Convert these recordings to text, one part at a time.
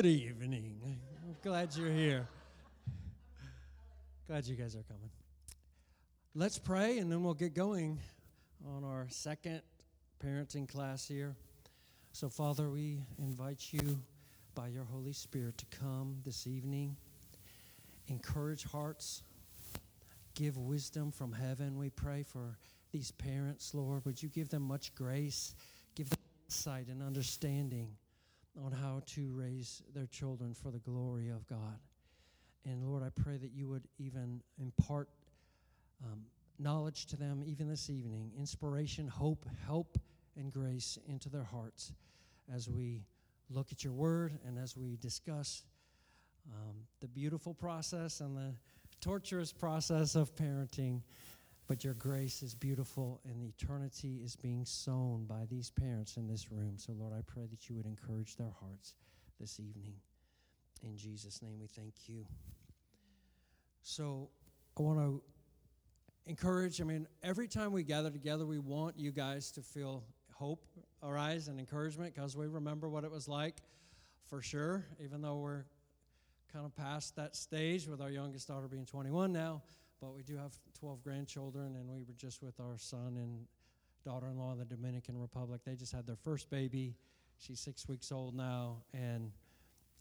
Good evening. I'm glad you're here. Glad you guys are coming. Let's pray and then we'll get going on our second parenting class here. So, Father, we invite you by your Holy Spirit to come this evening, encourage hearts, give wisdom from heaven. We pray for these parents, Lord. Would you give them much grace, give them insight and understanding on how to raise their children for the glory of God. And Lord, I pray that you would even impart um, knowledge to them even this evening, inspiration, hope, help, and grace into their hearts as we look at your word and as we discuss um, the beautiful process and the torturous process of parenting. But your grace is beautiful, and eternity is being sown by these parents in this room. So, Lord, I pray that you would encourage their hearts this evening. In Jesus' name, we thank you. So, I want to encourage, I mean, every time we gather together, we want you guys to feel hope arise and encouragement because we remember what it was like for sure, even though we're kind of past that stage with our youngest daughter being 21 now but we do have 12 grandchildren, and we were just with our son and daughter in law in the Dominican Republic. They just had their first baby. She's six weeks old now, and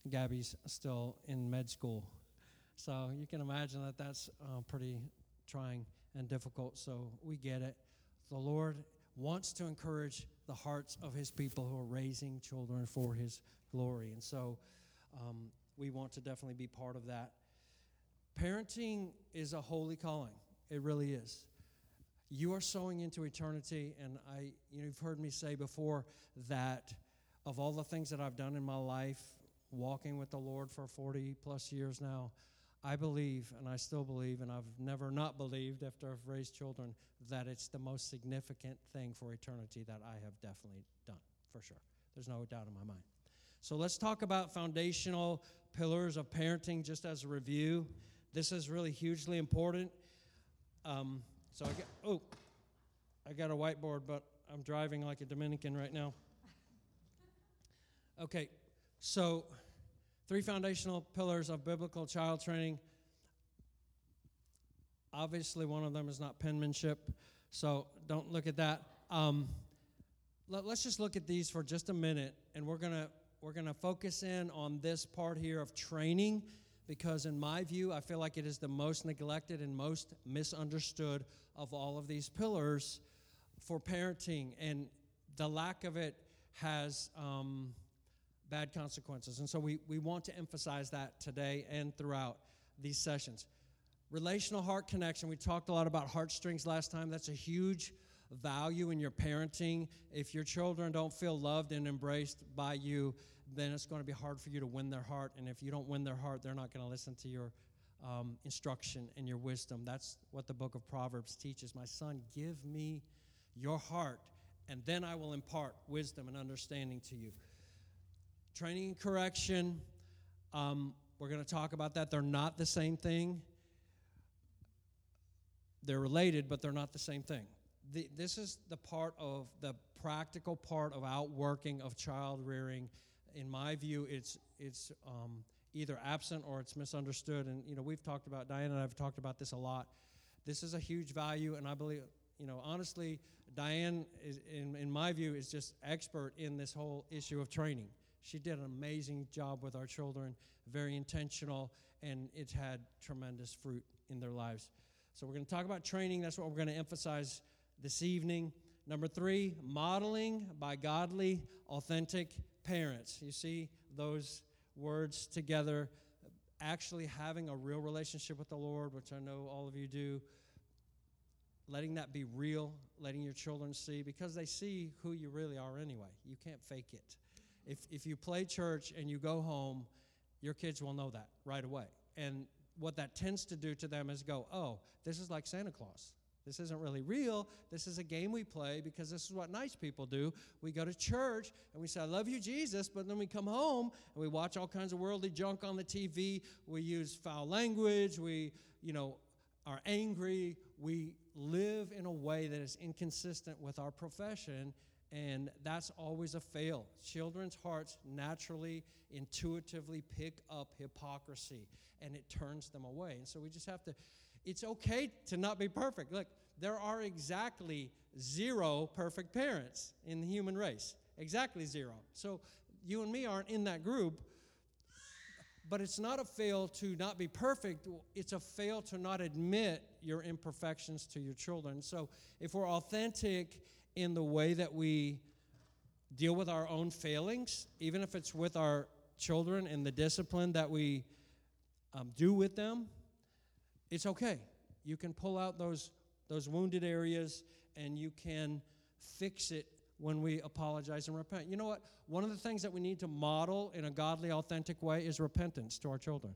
Gabby's still in med school. So you can imagine that that's uh, pretty trying and difficult. So we get it. The Lord wants to encourage the hearts of His people who are raising children for His glory. And so um, we want to definitely be part of that. Parenting is a holy calling. It really is. You are sowing into eternity, and I, you know, you've heard me say before that of all the things that I've done in my life, walking with the Lord for 40 plus years now, I believe, and I still believe, and I've never not believed after I've raised children, that it's the most significant thing for eternity that I have definitely done, for sure. There's no doubt in my mind. So let's talk about foundational pillars of parenting just as a review. This is really hugely important. Um, so I got, oh, I got a whiteboard, but I'm driving like a Dominican right now. Okay, so three foundational pillars of biblical child training. Obviously, one of them is not penmanship, so don't look at that. Um, let, us just look at these for just a minute, and we're gonna we're gonna focus in on this part here of training because, in my view, I feel like it is the most neglected and most misunderstood of all of these pillars for parenting. And the lack of it has um, bad consequences. And so we, we want to emphasize that today and throughout these sessions. Relational heart connection. We talked a lot about heartstrings last time. That's a huge value in your parenting. If your children don't feel loved and embraced by you, then it's going to be hard for you to win their heart. And if you don't win their heart, they're not going to listen to your um, instruction and your wisdom. That's what the book of Proverbs teaches. My son, give me your heart, and then I will impart wisdom and understanding to you. Training and correction, um, we're going to talk about that. They're not the same thing. They're related, but they're not the same thing. The, this is the part of the practical part of outworking of child rearing in my view, it's it's um, either absent or it's misunderstood. And you know, we've talked about Diane and I've talked about this a lot. This is a huge value, and I believe, you know, honestly, Diane is, in in my view, is just expert in this whole issue of training. She did an amazing job with our children, very intentional, and it's had tremendous fruit in their lives. So we're going to talk about training. That's what we're going to emphasize this evening. Number three, modeling by godly, authentic parents. You see those words together. Actually, having a real relationship with the Lord, which I know all of you do, letting that be real, letting your children see, because they see who you really are anyway. You can't fake it. If, if you play church and you go home, your kids will know that right away. And what that tends to do to them is go, oh, this is like Santa Claus. This isn't really real. This is a game we play because this is what nice people do. We go to church and we say, I love you, Jesus, but then we come home and we watch all kinds of worldly junk on the TV. We use foul language. We, you know, are angry. We live in a way that is inconsistent with our profession And that's always a fail. Children's hearts naturally, intuitively pick up hypocrisy and it turns them away. And so we just have to, it's okay to not be perfect. Look, there are exactly zero perfect parents in the human race. Exactly zero. So you and me aren't in that group, but it's not a fail to not be perfect. It's a fail to not admit your imperfections to your children. So if we're authentic in the way that we deal with our own failings, even if it's with our children and the discipline that we um, do with them, it's okay. You can pull out those, those wounded areas and you can fix it when we apologize and repent. You know what? One of the things that we need to model in a godly, authentic way is repentance to our children.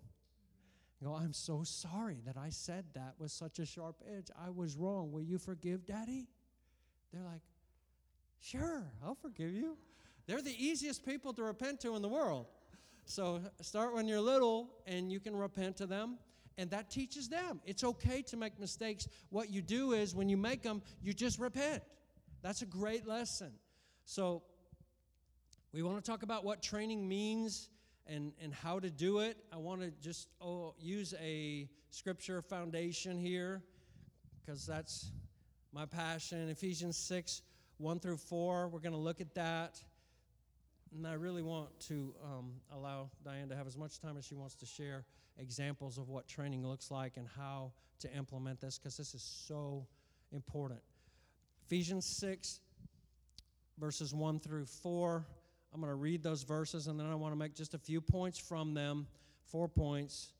You go, I'm so sorry that I said that with such a sharp edge. I was wrong. Will you forgive daddy? They're like, Sure, I'll forgive you. They're the easiest people to repent to in the world. So start when you're little and you can repent to them, and that teaches them. It's okay to make mistakes. What you do is when you make them, you just repent. That's a great lesson. So we want to talk about what training means and, and how to do it. I want to just oh, use a scripture foundation here because that's my passion. Ephesians 6 1 through 4. We're going to look at that. And I really want to um, allow Diane to have as much time as she wants to share examples of what training looks like and how to implement this because this is so important. Ephesians 6, verses 1 through 4. I'm going to read those verses and then I want to make just a few points from them, four points,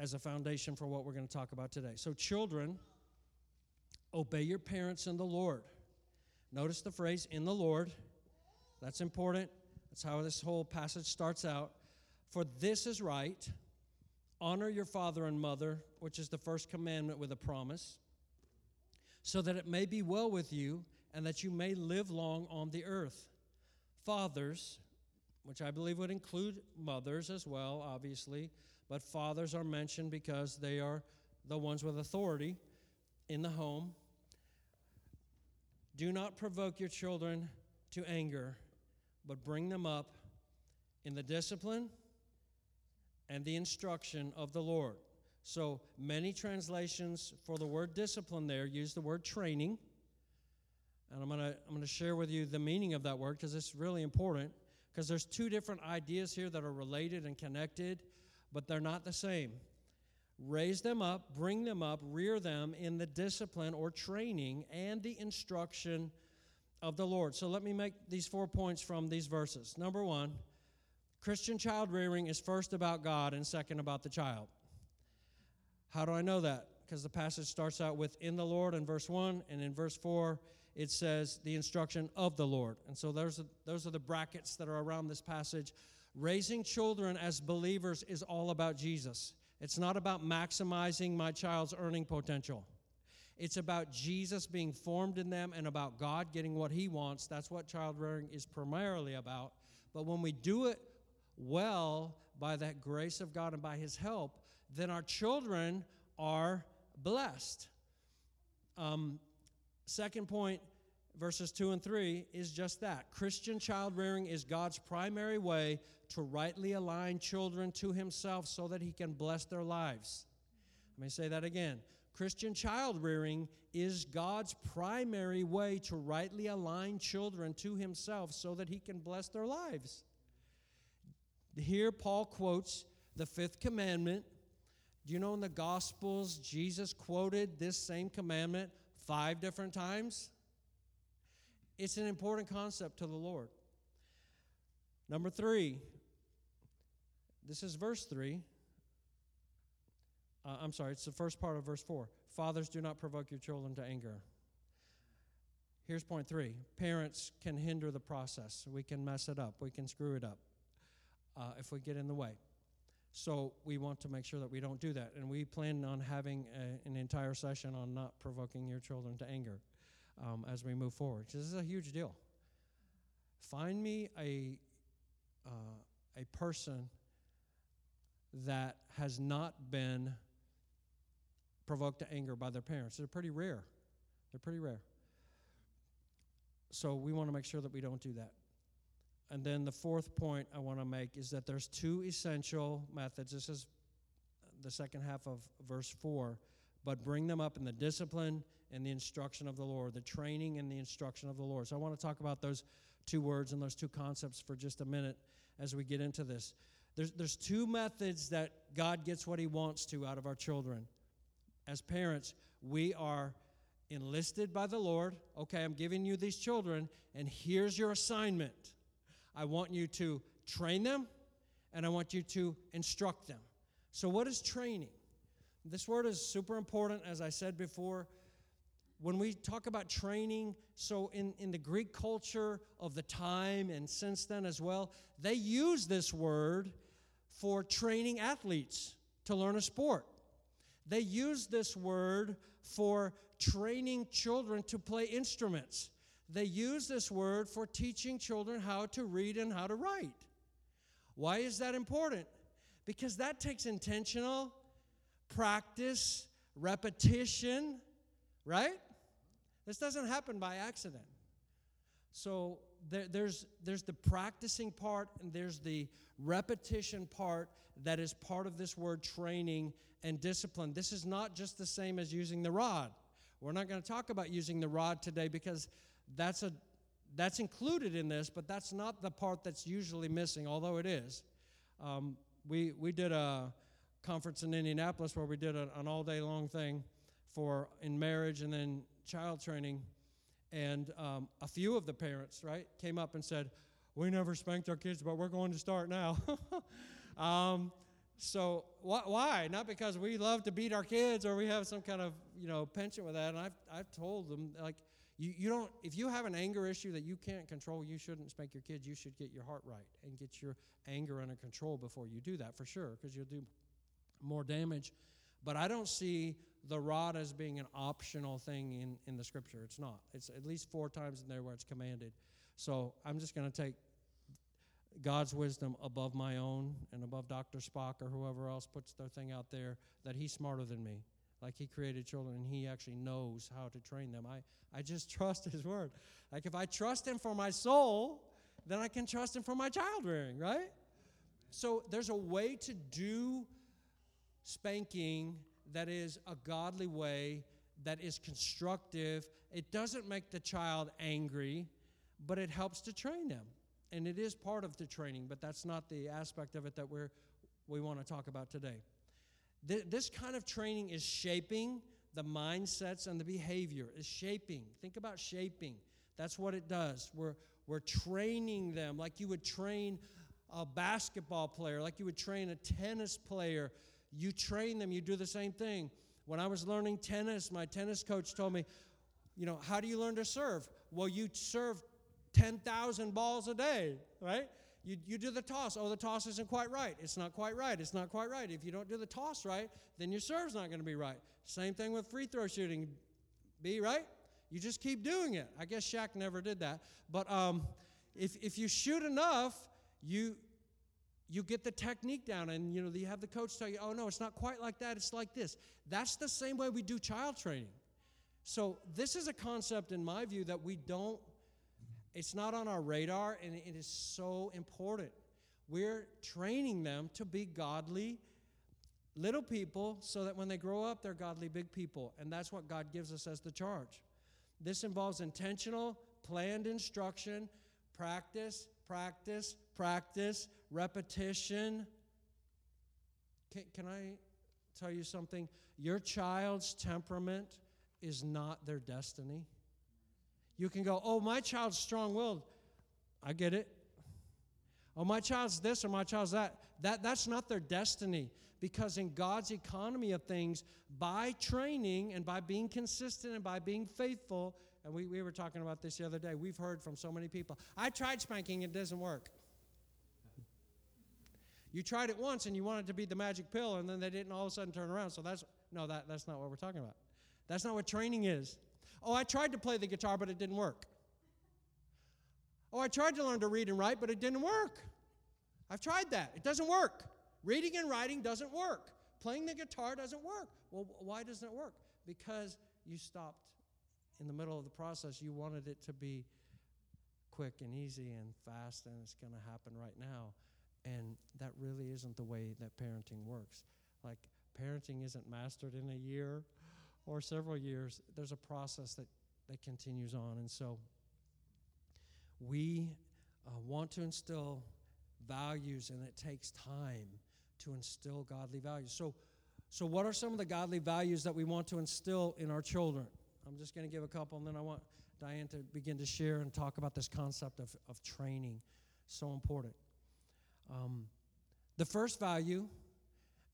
as a foundation for what we're going to talk about today. So, children, obey your parents in the Lord. Notice the phrase in the Lord. That's important. That's how this whole passage starts out. For this is right. Honor your father and mother, which is the first commandment with a promise, so that it may be well with you and that you may live long on the earth. Fathers, which I believe would include mothers as well, obviously, but fathers are mentioned because they are the ones with authority in the home. Do not provoke your children to anger, but bring them up in the discipline and the instruction of the Lord. So many translations for the word discipline there use the word training. And I'm going to I'm going to share with you the meaning of that word because it's really important because there's two different ideas here that are related and connected, but they're not the same. Raise them up, bring them up, rear them in the discipline or training and the instruction of the Lord. So let me make these four points from these verses. Number 1, Christian child rearing is first about God and second about the child. How do I know that? Because the passage starts out with in the Lord in verse 1, and in verse 4, it says the instruction of the Lord. And so those are, those are the brackets that are around this passage. Raising children as believers is all about Jesus. It's not about maximizing my child's earning potential. It's about Jesus being formed in them and about God getting what He wants. That's what child rearing is primarily about. But when we do it well by that grace of God and by His help, then our children are blessed. Um, second point, verses 2 and 3, is just that. Christian child rearing is God's primary way to rightly align children to Himself so that He can bless their lives. Let me say that again. Christian child rearing is God's primary way to rightly align children to Himself so that He can bless their lives. Here, Paul quotes the fifth commandment. Do you know in the Gospels, Jesus quoted this same commandment five different times? It's an important concept to the Lord. Number three, this is verse three. Uh, I'm sorry, it's the first part of verse four. Fathers, do not provoke your children to anger. Here's point three parents can hinder the process. We can mess it up, we can screw it up uh, if we get in the way. So we want to make sure that we don't do that. And we plan on having a, an entire session on not provoking your children to anger um, as we move forward. This is a huge deal. Find me a, uh, a person that has not been provoked to anger by their parents. They're pretty rare. They're pretty rare. So we want to make sure that we don't do that. And then the fourth point I want to make is that there's two essential methods. This is the second half of verse 4. But bring them up in the discipline and the instruction of the Lord, the training and the instruction of the Lord. So I want to talk about those two words and those two concepts for just a minute as we get into this. There's, there's two methods that God gets what He wants to out of our children. As parents, we are enlisted by the Lord. Okay, I'm giving you these children, and here's your assignment. I want you to train them, and I want you to instruct them. So, what is training? This word is super important, as I said before. When we talk about training, so in, in the Greek culture of the time and since then as well, they use this word for training athletes to learn a sport. They use this word for training children to play instruments. They use this word for teaching children how to read and how to write. Why is that important? Because that takes intentional practice, repetition, right? This doesn't happen by accident. So there, there's, there's the practicing part and there's the repetition part that is part of this word training and discipline. This is not just the same as using the rod. We're not going to talk about using the rod today because that's a that's included in this, but that's not the part that's usually missing, although it is. Um, we we did a conference in Indianapolis where we did a, an all day long thing for in marriage and then child training, and um, a few of the parents right came up and said, "We never spanked our kids, but we're going to start now." um, so wh- why? Not because we love to beat our kids or we have some kind of you know penchant with that. And I've I've told them like you, you don't if you have an anger issue that you can't control, you shouldn't spank your kids. You should get your heart right and get your anger under control before you do that for sure, because you'll do more damage. But I don't see the rod as being an optional thing in, in the scripture. It's not. It's at least four times in there where it's commanded. So I'm just going to take God's wisdom above my own and above Dr. Spock or whoever else puts their thing out there that he's smarter than me. Like he created children and he actually knows how to train them. I, I just trust his word. Like if I trust him for my soul, then I can trust him for my child rearing, right? So there's a way to do spanking that is a godly way, that is constructive. It doesn't make the child angry, but it helps to train them and it is part of the training, but that's not the aspect of it that we're, we want to talk about today. Th- this kind of training is shaping the mindsets and the behavior, is shaping. Think about shaping. That's what it does. We're, we're training them like you would train a basketball player, like you would train a tennis player. You train them, you do the same thing. When I was learning tennis, my tennis coach told me, you know, how do you learn to serve? Well, you serve 10,000 balls a day, right? You, you do the toss. Oh, the toss isn't quite right. It's not quite right. It's not quite right. If you don't do the toss right, then your serve's not going to be right. Same thing with free throw shooting. Be right? You just keep doing it. I guess Shaq never did that. But um, if, if you shoot enough, you you get the technique down and you know you have the coach tell you oh no it's not quite like that it's like this that's the same way we do child training so this is a concept in my view that we don't it's not on our radar, and it is so important. We're training them to be godly little people so that when they grow up, they're godly big people. And that's what God gives us as the charge. This involves intentional, planned instruction, practice, practice, practice, repetition. Can, can I tell you something? Your child's temperament is not their destiny. You can go, oh, my child's strong willed. I get it. Oh, my child's this or my child's that. that. That's not their destiny. Because in God's economy of things, by training and by being consistent and by being faithful, and we, we were talking about this the other day, we've heard from so many people I tried spanking, it doesn't work. You tried it once and you wanted to be the magic pill, and then they didn't all of a sudden turn around. So that's no, that, that's not what we're talking about. That's not what training is. Oh, I tried to play the guitar, but it didn't work. Oh, I tried to learn to read and write, but it didn't work. I've tried that. It doesn't work. Reading and writing doesn't work. Playing the guitar doesn't work. Well, why doesn't it work? Because you stopped in the middle of the process. You wanted it to be quick and easy and fast and it's going to happen right now. And that really isn't the way that parenting works. Like, parenting isn't mastered in a year or several years, there's a process that, that continues on. And so, we uh, want to instill values, and it takes time to instill godly values. So, so, what are some of the godly values that we want to instill in our children? I'm just going to give a couple, and then I want Diane to begin to share and talk about this concept of, of training. So important. Um, the first value,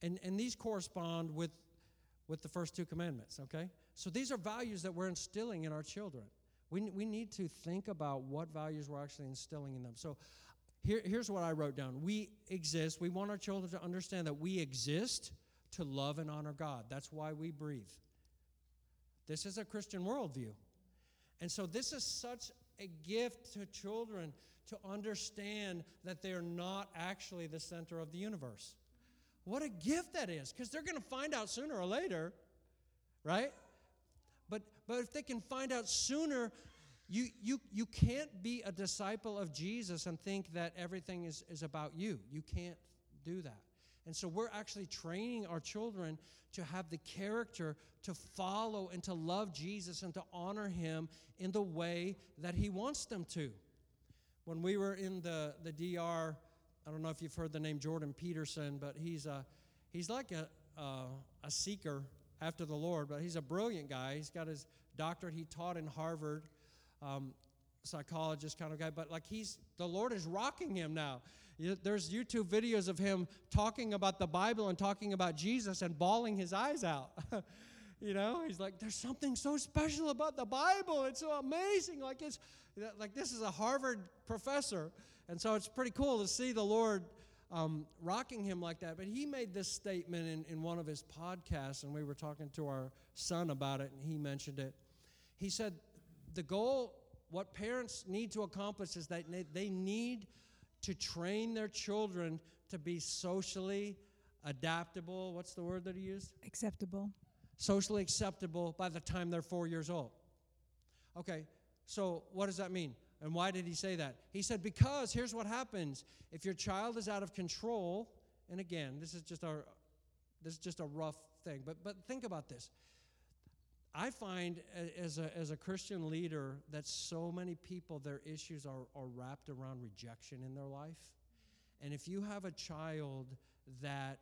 and, and these correspond with, with the first two commandments, okay? So these are values that we're instilling in our children. We, we need to think about what values we're actually instilling in them. So here, here's what I wrote down. We exist, we want our children to understand that we exist to love and honor God. That's why we breathe. This is a Christian worldview. And so this is such a gift to children to understand that they're not actually the center of the universe. What a gift that is, because they're going to find out sooner or later, right? But, but if they can find out sooner, you, you, you can't be a disciple of Jesus and think that everything is, is about you. You can't do that. And so we're actually training our children to have the character to follow and to love Jesus and to honor him in the way that he wants them to. When we were in the, the DR, I don't know if you've heard the name Jordan Peterson, but he's, a, he's like a, a, a seeker after the Lord, but he's a brilliant guy. He's got his doctorate. He taught in Harvard, um, psychologist kind of guy. But like he's, the Lord is rocking him now. There's YouTube videos of him talking about the Bible and talking about Jesus and bawling his eyes out. you know, he's like, there's something so special about the Bible. It's so amazing. Like it's like this is a Harvard professor, and so it's pretty cool to see the Lord um, rocking him like that. But he made this statement in, in one of his podcasts, and we were talking to our son about it, and he mentioned it. He said, The goal, what parents need to accomplish is that they need to train their children to be socially adaptable. What's the word that he used? Acceptable. Socially acceptable by the time they're four years old. Okay, so what does that mean? And why did he say that? He said, because here's what happens. If your child is out of control, and again, this is just a this is just a rough thing, but but think about this. I find as a, as a Christian leader that so many people, their issues are, are wrapped around rejection in their life. And if you have a child that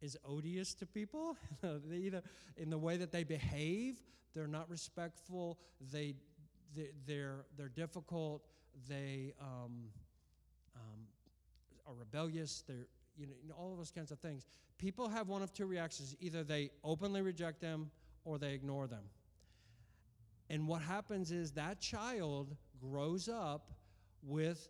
is odious to people, either in the way that they behave, they're not respectful, they, they, they're, they're difficult, they um, um, are rebellious, they're, you know, all of those kinds of things. People have one of two reactions either they openly reject them or they ignore them. And what happens is that child grows up with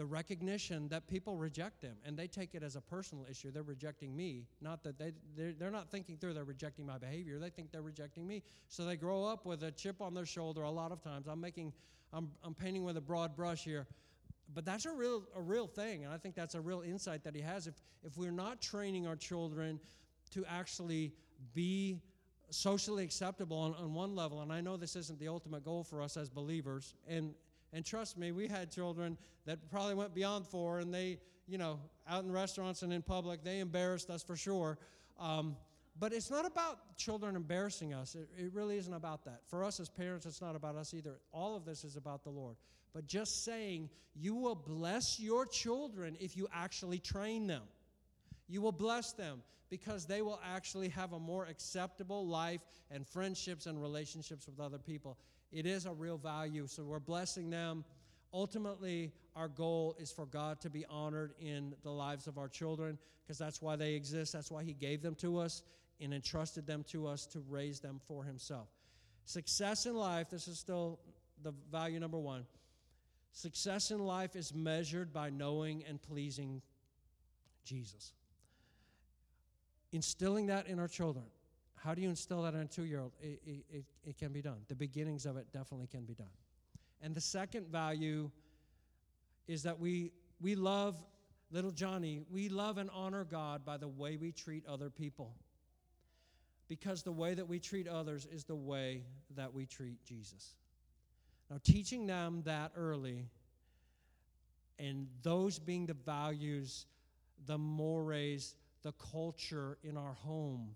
the recognition that people reject them and they take it as a personal issue. They're rejecting me, not that they, they're, they're not thinking through they're rejecting my behavior. They think they're rejecting me. So they grow up with a chip on their shoulder a lot of times. I'm making, I'm, I'm painting with a broad brush here. But that's a real, a real thing, and I think that's a real insight that he has. If, if we're not training our children to actually be socially acceptable on, on one level, and I know this isn't the ultimate goal for us as believers, and and trust me, we had children that probably went beyond four, and they, you know, out in restaurants and in public, they embarrassed us for sure. Um, but it's not about children embarrassing us. It, it really isn't about that. For us as parents, it's not about us either. All of this is about the Lord. But just saying, you will bless your children if you actually train them. You will bless them because they will actually have a more acceptable life and friendships and relationships with other people. It is a real value, so we're blessing them. Ultimately, our goal is for God to be honored in the lives of our children because that's why they exist. That's why He gave them to us and entrusted them to us to raise them for Himself. Success in life, this is still the value number one. Success in life is measured by knowing and pleasing Jesus instilling that in our children. How do you instill that in a two year old? It, it, it can be done. The beginnings of it definitely can be done. And the second value is that we, we love little Johnny, we love and honor God by the way we treat other people. Because the way that we treat others is the way that we treat Jesus. Now, teaching them that early and those being the values, the mores, the culture in our home.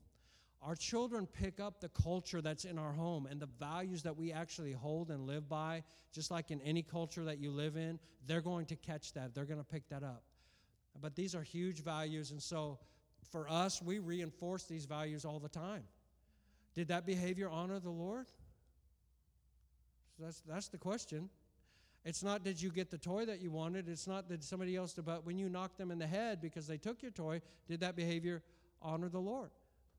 Our children pick up the culture that's in our home and the values that we actually hold and live by, just like in any culture that you live in, they're going to catch that. They're going to pick that up. But these are huge values, and so for us, we reinforce these values all the time. Did that behavior honor the Lord? So that's, that's the question. It's not did you get the toy that you wanted. It's not did somebody else, but when you knocked them in the head because they took your toy, did that behavior honor the Lord?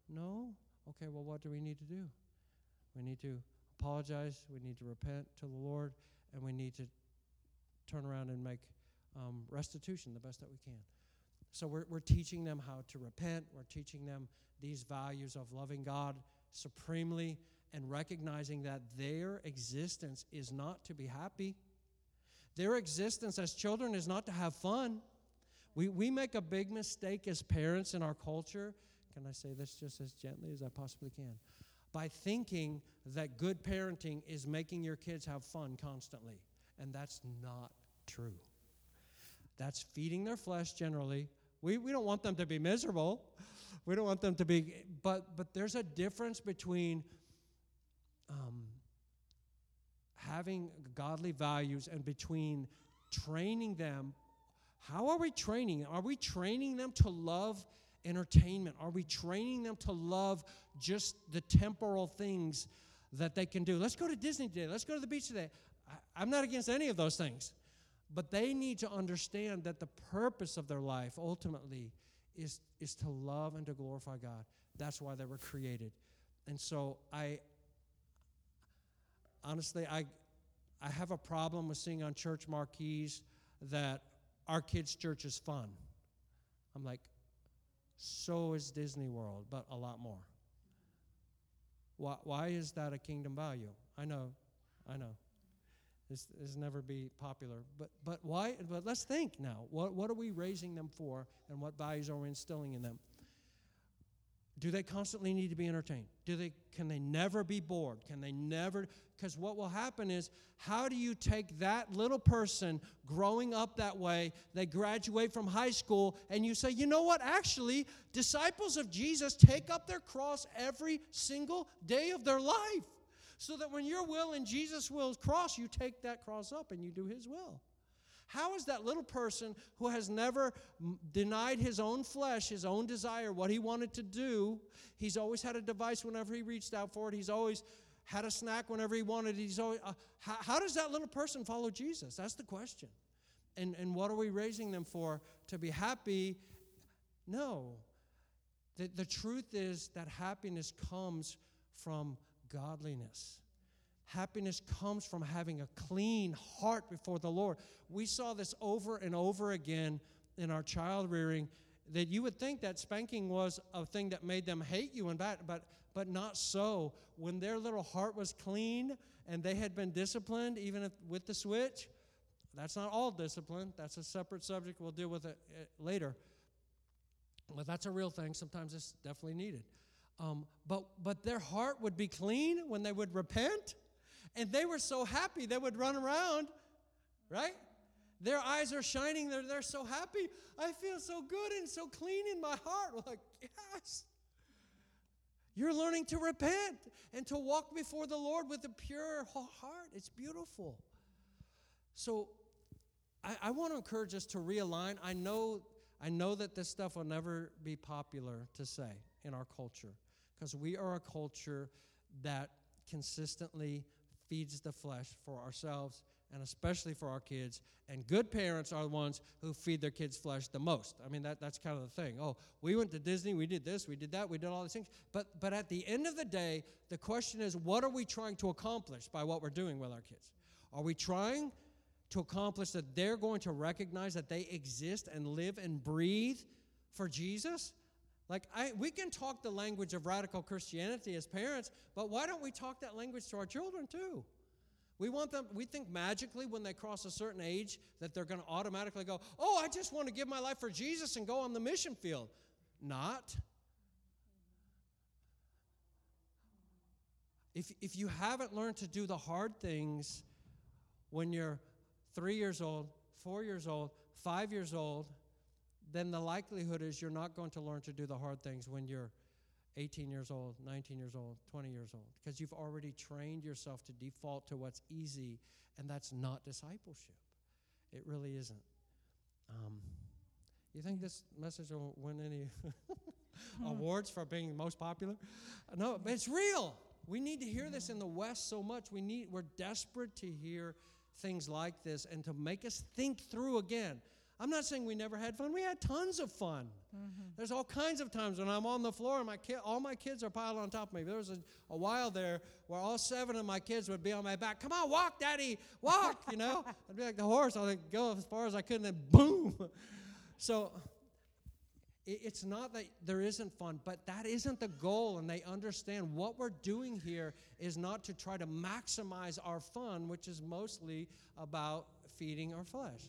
No? Okay, well, what do we need to do? We need to apologize, we need to repent to the Lord, and we need to turn around and make um, restitution the best that we can. So we're, we're teaching them how to repent, we're teaching them these values of loving God supremely and recognizing that their existence is not to be happy. Their existence as children is not to have fun. We, we make a big mistake as parents in our culture. Can I say this just as gently as I possibly can? By thinking that good parenting is making your kids have fun constantly. And that's not true. That's feeding their flesh generally. We, we don't want them to be miserable. We don't want them to be, but, but there's a difference between um, having godly values and between training them. How are we training? Are we training them to love entertainment? Are we training them to love just the temporal things that they can do? Let's go to Disney today. Let's go to the beach today. I, I'm not against any of those things. But they need to understand that the purpose of their life ultimately is, is to love and to glorify God. That's why they were created. And so I, honestly, I, I have a problem with seeing on church marquees that our kids' church is fun. I'm like, so is Disney World, but a lot more. Why, why is that a kingdom value? I know, I know. This is never be popular. But but why but let's think now. What what are we raising them for and what values are we instilling in them? Do they constantly need to be entertained? Do they can they never be bored? Can they never because what will happen is how do you take that little person growing up that way, they graduate from high school and you say, "You know what? Actually, disciples of Jesus take up their cross every single day of their life." So that when your will and Jesus' will cross, you take that cross up and you do his will. How is that little person who has never denied his own flesh, his own desire, what he wanted to do? He's always had a device whenever he reached out for it. He's always had a snack whenever he wanted. He's always, uh, how, how does that little person follow Jesus? That's the question. And, and what are we raising them for? To be happy? No. The, the truth is that happiness comes from godliness. Happiness comes from having a clean heart before the Lord. We saw this over and over again in our child rearing that you would think that spanking was a thing that made them hate you and bad, but but not so. When their little heart was clean and they had been disciplined, even if, with the switch, that's not all discipline. That's a separate subject. We'll deal with it uh, later. But that's a real thing. Sometimes it's definitely needed. Um, but, but their heart would be clean when they would repent, and they were so happy they would run around, right? Their eyes are shining. They're, they're so happy. I feel so good and so clean in my heart. Like, yes. You're learning to repent and to walk before the Lord with a pure heart. It's beautiful. So I, I want to encourage us to realign. I know, I know that this stuff will never be popular to say in our culture because we are a culture that consistently feeds the flesh for ourselves and especially for our kids. And good parents are the ones who feed their kids' flesh the most. I mean, that, that's kind of the thing. Oh, we went to Disney, we did this, we did that, we did all these things. But, but at the end of the day, the question is what are we trying to accomplish by what we're doing with our kids? Are we trying to accomplish that they're going to recognize that they exist and live and breathe for Jesus? Like, I, we can talk the language of radical Christianity as parents, but why don't we talk that language to our children too? We want them, we think magically when they cross a certain age that they're going to automatically go, Oh, I just want to give my life for Jesus and go on the mission field. Not. If, if you haven't learned to do the hard things when you're three years old, four years old, five years old, then the likelihood is you're not going to learn to do the hard things when you're 18 years old, 19 years old, 20 years old, because you've already trained yourself to default to what's easy, and that's not discipleship. It really isn't. Um, you think this message will win any awards for being most popular? No, but it's real. We need to hear this in the West so much. We need we're desperate to hear things like this and to make us think through again. I'm not saying we never had fun. We had tons of fun. Mm-hmm. There's all kinds of times when I'm on the floor and my kid, all my kids are piled on top of me. There was a, a, while there where all seven of my kids would be on my back. Come on, walk, daddy, walk. You know, I'd be like the horse. I'd go as far as I could, and then boom. So it's not that there isn't fun, but that isn't the goal. And they understand what we're doing here is not to try to maximize our fun, which is mostly about feeding our flesh,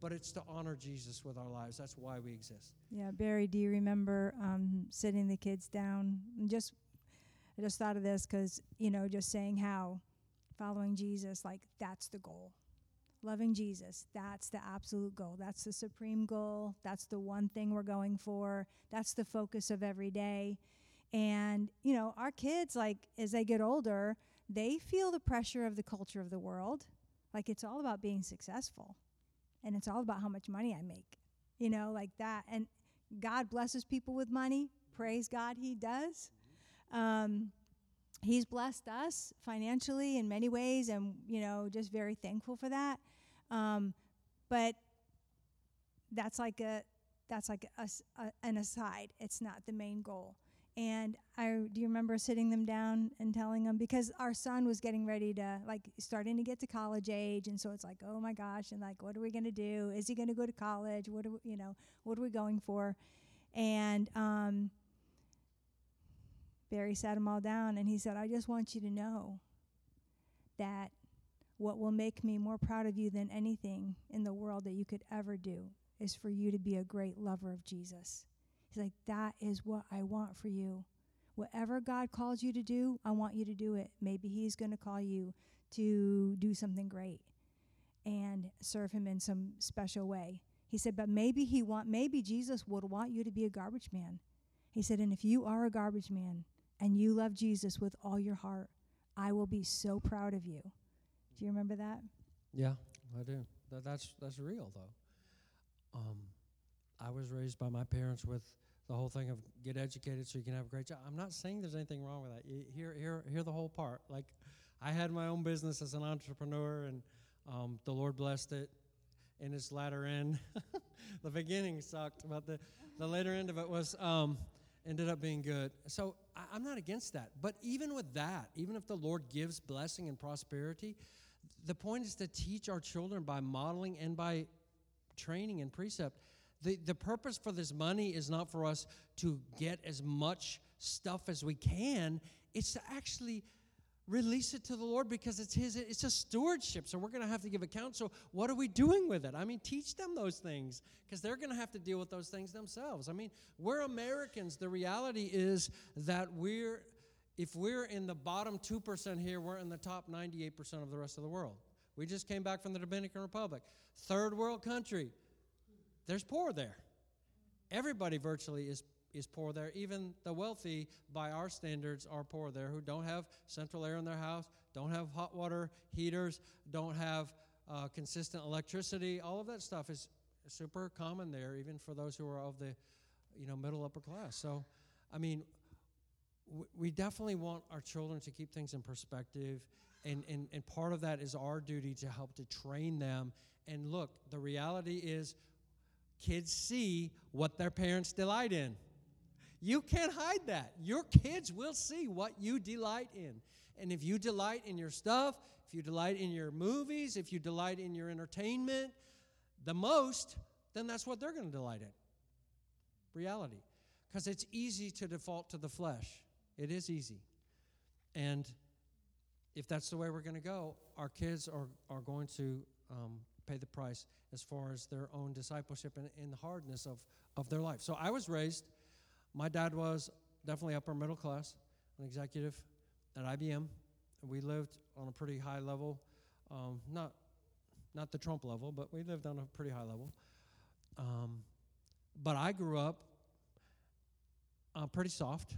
but it's to honor Jesus with our lives. That's why we exist. Yeah, Barry, do you remember um, sitting the kids down? And Just, I just thought of this because you know, just saying how following Jesus, like that's the goal loving Jesus. That's the absolute goal. That's the supreme goal. That's the one thing we're going for. That's the focus of every day. And, you know, our kids, like, as they get older, they feel the pressure of the culture of the world. Like, it's all about being successful. And it's all about how much money I make, you know, like that. And God blesses people with money. Praise God, He does. Um, he's blessed us financially in many ways and you know just very thankful for that um, but that's like a that's like a, a, an aside it's not the main goal and i do you remember sitting them down and telling them because our son was getting ready to like starting to get to college age and so it's like oh my gosh and like what are we going to do? Is he going to go to college? What are we, you know what are we going for? And um, Barry sat them all down and he said, I just want you to know that what will make me more proud of you than anything in the world that you could ever do is for you to be a great lover of Jesus. He's like, That is what I want for you. Whatever God calls you to do, I want you to do it. Maybe He's going to call you to do something great and serve Him in some special way. He said, But maybe He want maybe Jesus would want you to be a garbage man. He said, And if you are a garbage man, and you love Jesus with all your heart, I will be so proud of you. Do you remember that? Yeah, I do. That, that's that's real though. Um, I was raised by my parents with the whole thing of get educated so you can have a great job. I'm not saying there's anything wrong with that. Hear hear hear the whole part. Like I had my own business as an entrepreneur, and um, the Lord blessed it. In its latter end, the beginning sucked, but the the later end of it was. Um, ended up being good. So I, am not against that. But even with that, even if the Lord gives blessing and prosperity, the point is to teach our children by modeling and by training and precept. The, the purpose for this money is not for us to get as much stuff as we can, it's to actually release it to the Lord because it's His, it's a stewardship. So we're going to have to give account. So, what are we doing with it? I mean, teach them those things because they're going to have to deal with those things themselves. I mean, we're Americans. The reality is that we're, if we're in the bottom 2% here, we're in the top 98% of the rest of the world. We just came back from the Dominican Republic, third world country. There's poor there. Everybody virtually is is poor there. Even the wealthy, by our standards, are poor there who don't have central air in their house, don't have hot water heaters, don't have uh, consistent electricity. All of that stuff is super common there, even for those who are of the you know middle upper class. So, I mean, w- we definitely want our children to keep things in perspective. And, and, and part of that is our duty to help to train them. And look, the reality is kids see what their parents delight in. You can't hide that. Your kids will see what you delight in. And if you delight in your stuff, if you delight in your movies, if you delight in your entertainment the most, then that's what they're going to delight in. Reality. Because it's easy to default to the flesh. It is easy. And if that's the way we're going to go, our kids are, are going to um, pay the price as far as their own discipleship and, and the hardness of, of their life. So I was raised my dad was definitely upper middle class, an executive at IBM. We lived on a pretty high level, um, not not the Trump level, but we lived on a pretty high level. Um, but I grew up uh, pretty soft.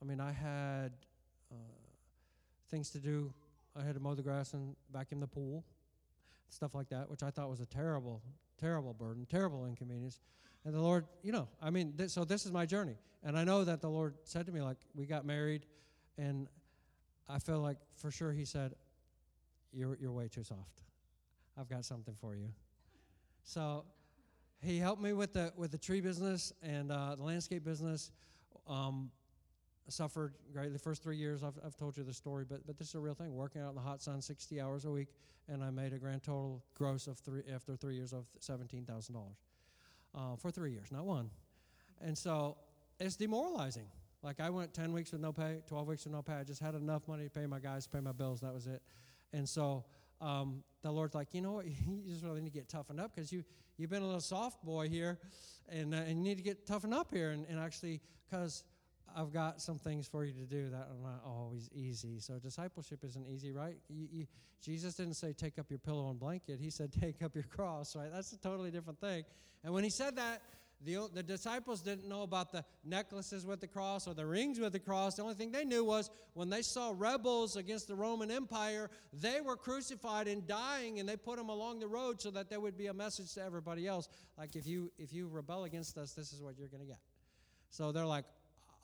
I mean, I had uh, things to do. I had to mow the grass and vacuum the pool, stuff like that, which I thought was a terrible, terrible burden, terrible inconvenience. And the Lord, you know, I mean, th- so this is my journey. And I know that the Lord said to me, like, we got married, and I feel like for sure He said, You're, you're way too soft. I've got something for you. So he helped me with the with the tree business and uh, the landscape business. Um, suffered greatly the first three years. I've, I've told you the story, but but this is a real thing. Working out in the hot sun, 60 hours a week, and I made a grand total gross of three after three years of seventeen thousand uh, dollars for three years, not one. And so it's demoralizing. Like I went 10 weeks with no pay, 12 weeks with no pay. I just had enough money to pay my guys, pay my bills. That was it. And so um, the Lord's like, you know what? You just really need to get toughened up because you you've been a little soft boy here, and, uh, and you need to get toughened up here. And, and actually, because I've got some things for you to do that are not always easy. So discipleship isn't easy, right? You, you, Jesus didn't say take up your pillow and blanket. He said take up your cross, right? That's a totally different thing. And when he said that, the, the disciples didn't know about the necklaces with the cross or the rings with the cross. The only thing they knew was when they saw rebels against the Roman Empire, they were crucified and dying, and they put them along the road so that there would be a message to everybody else. Like if you if you rebel against us, this is what you're going to get. So they're like,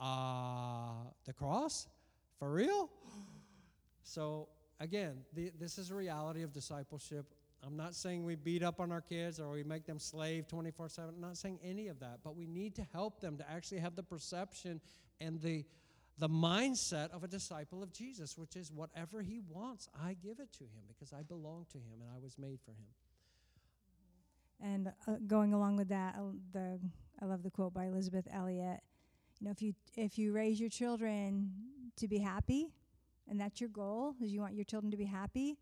uh, the cross, for real? So again, the, this is a reality of discipleship I'm not saying we beat up on our kids or we make them slave 24 7. I'm not saying any of that, but we need to help them to actually have the perception and the, the mindset of a disciple of Jesus, which is whatever he wants, I give it to him because I belong to him and I was made for him. And uh, going along with that, uh, the I love the quote by Elisabeth Elliot. You know, if you if you raise your children to be happy, and that's your goal, is you want your children to be happy,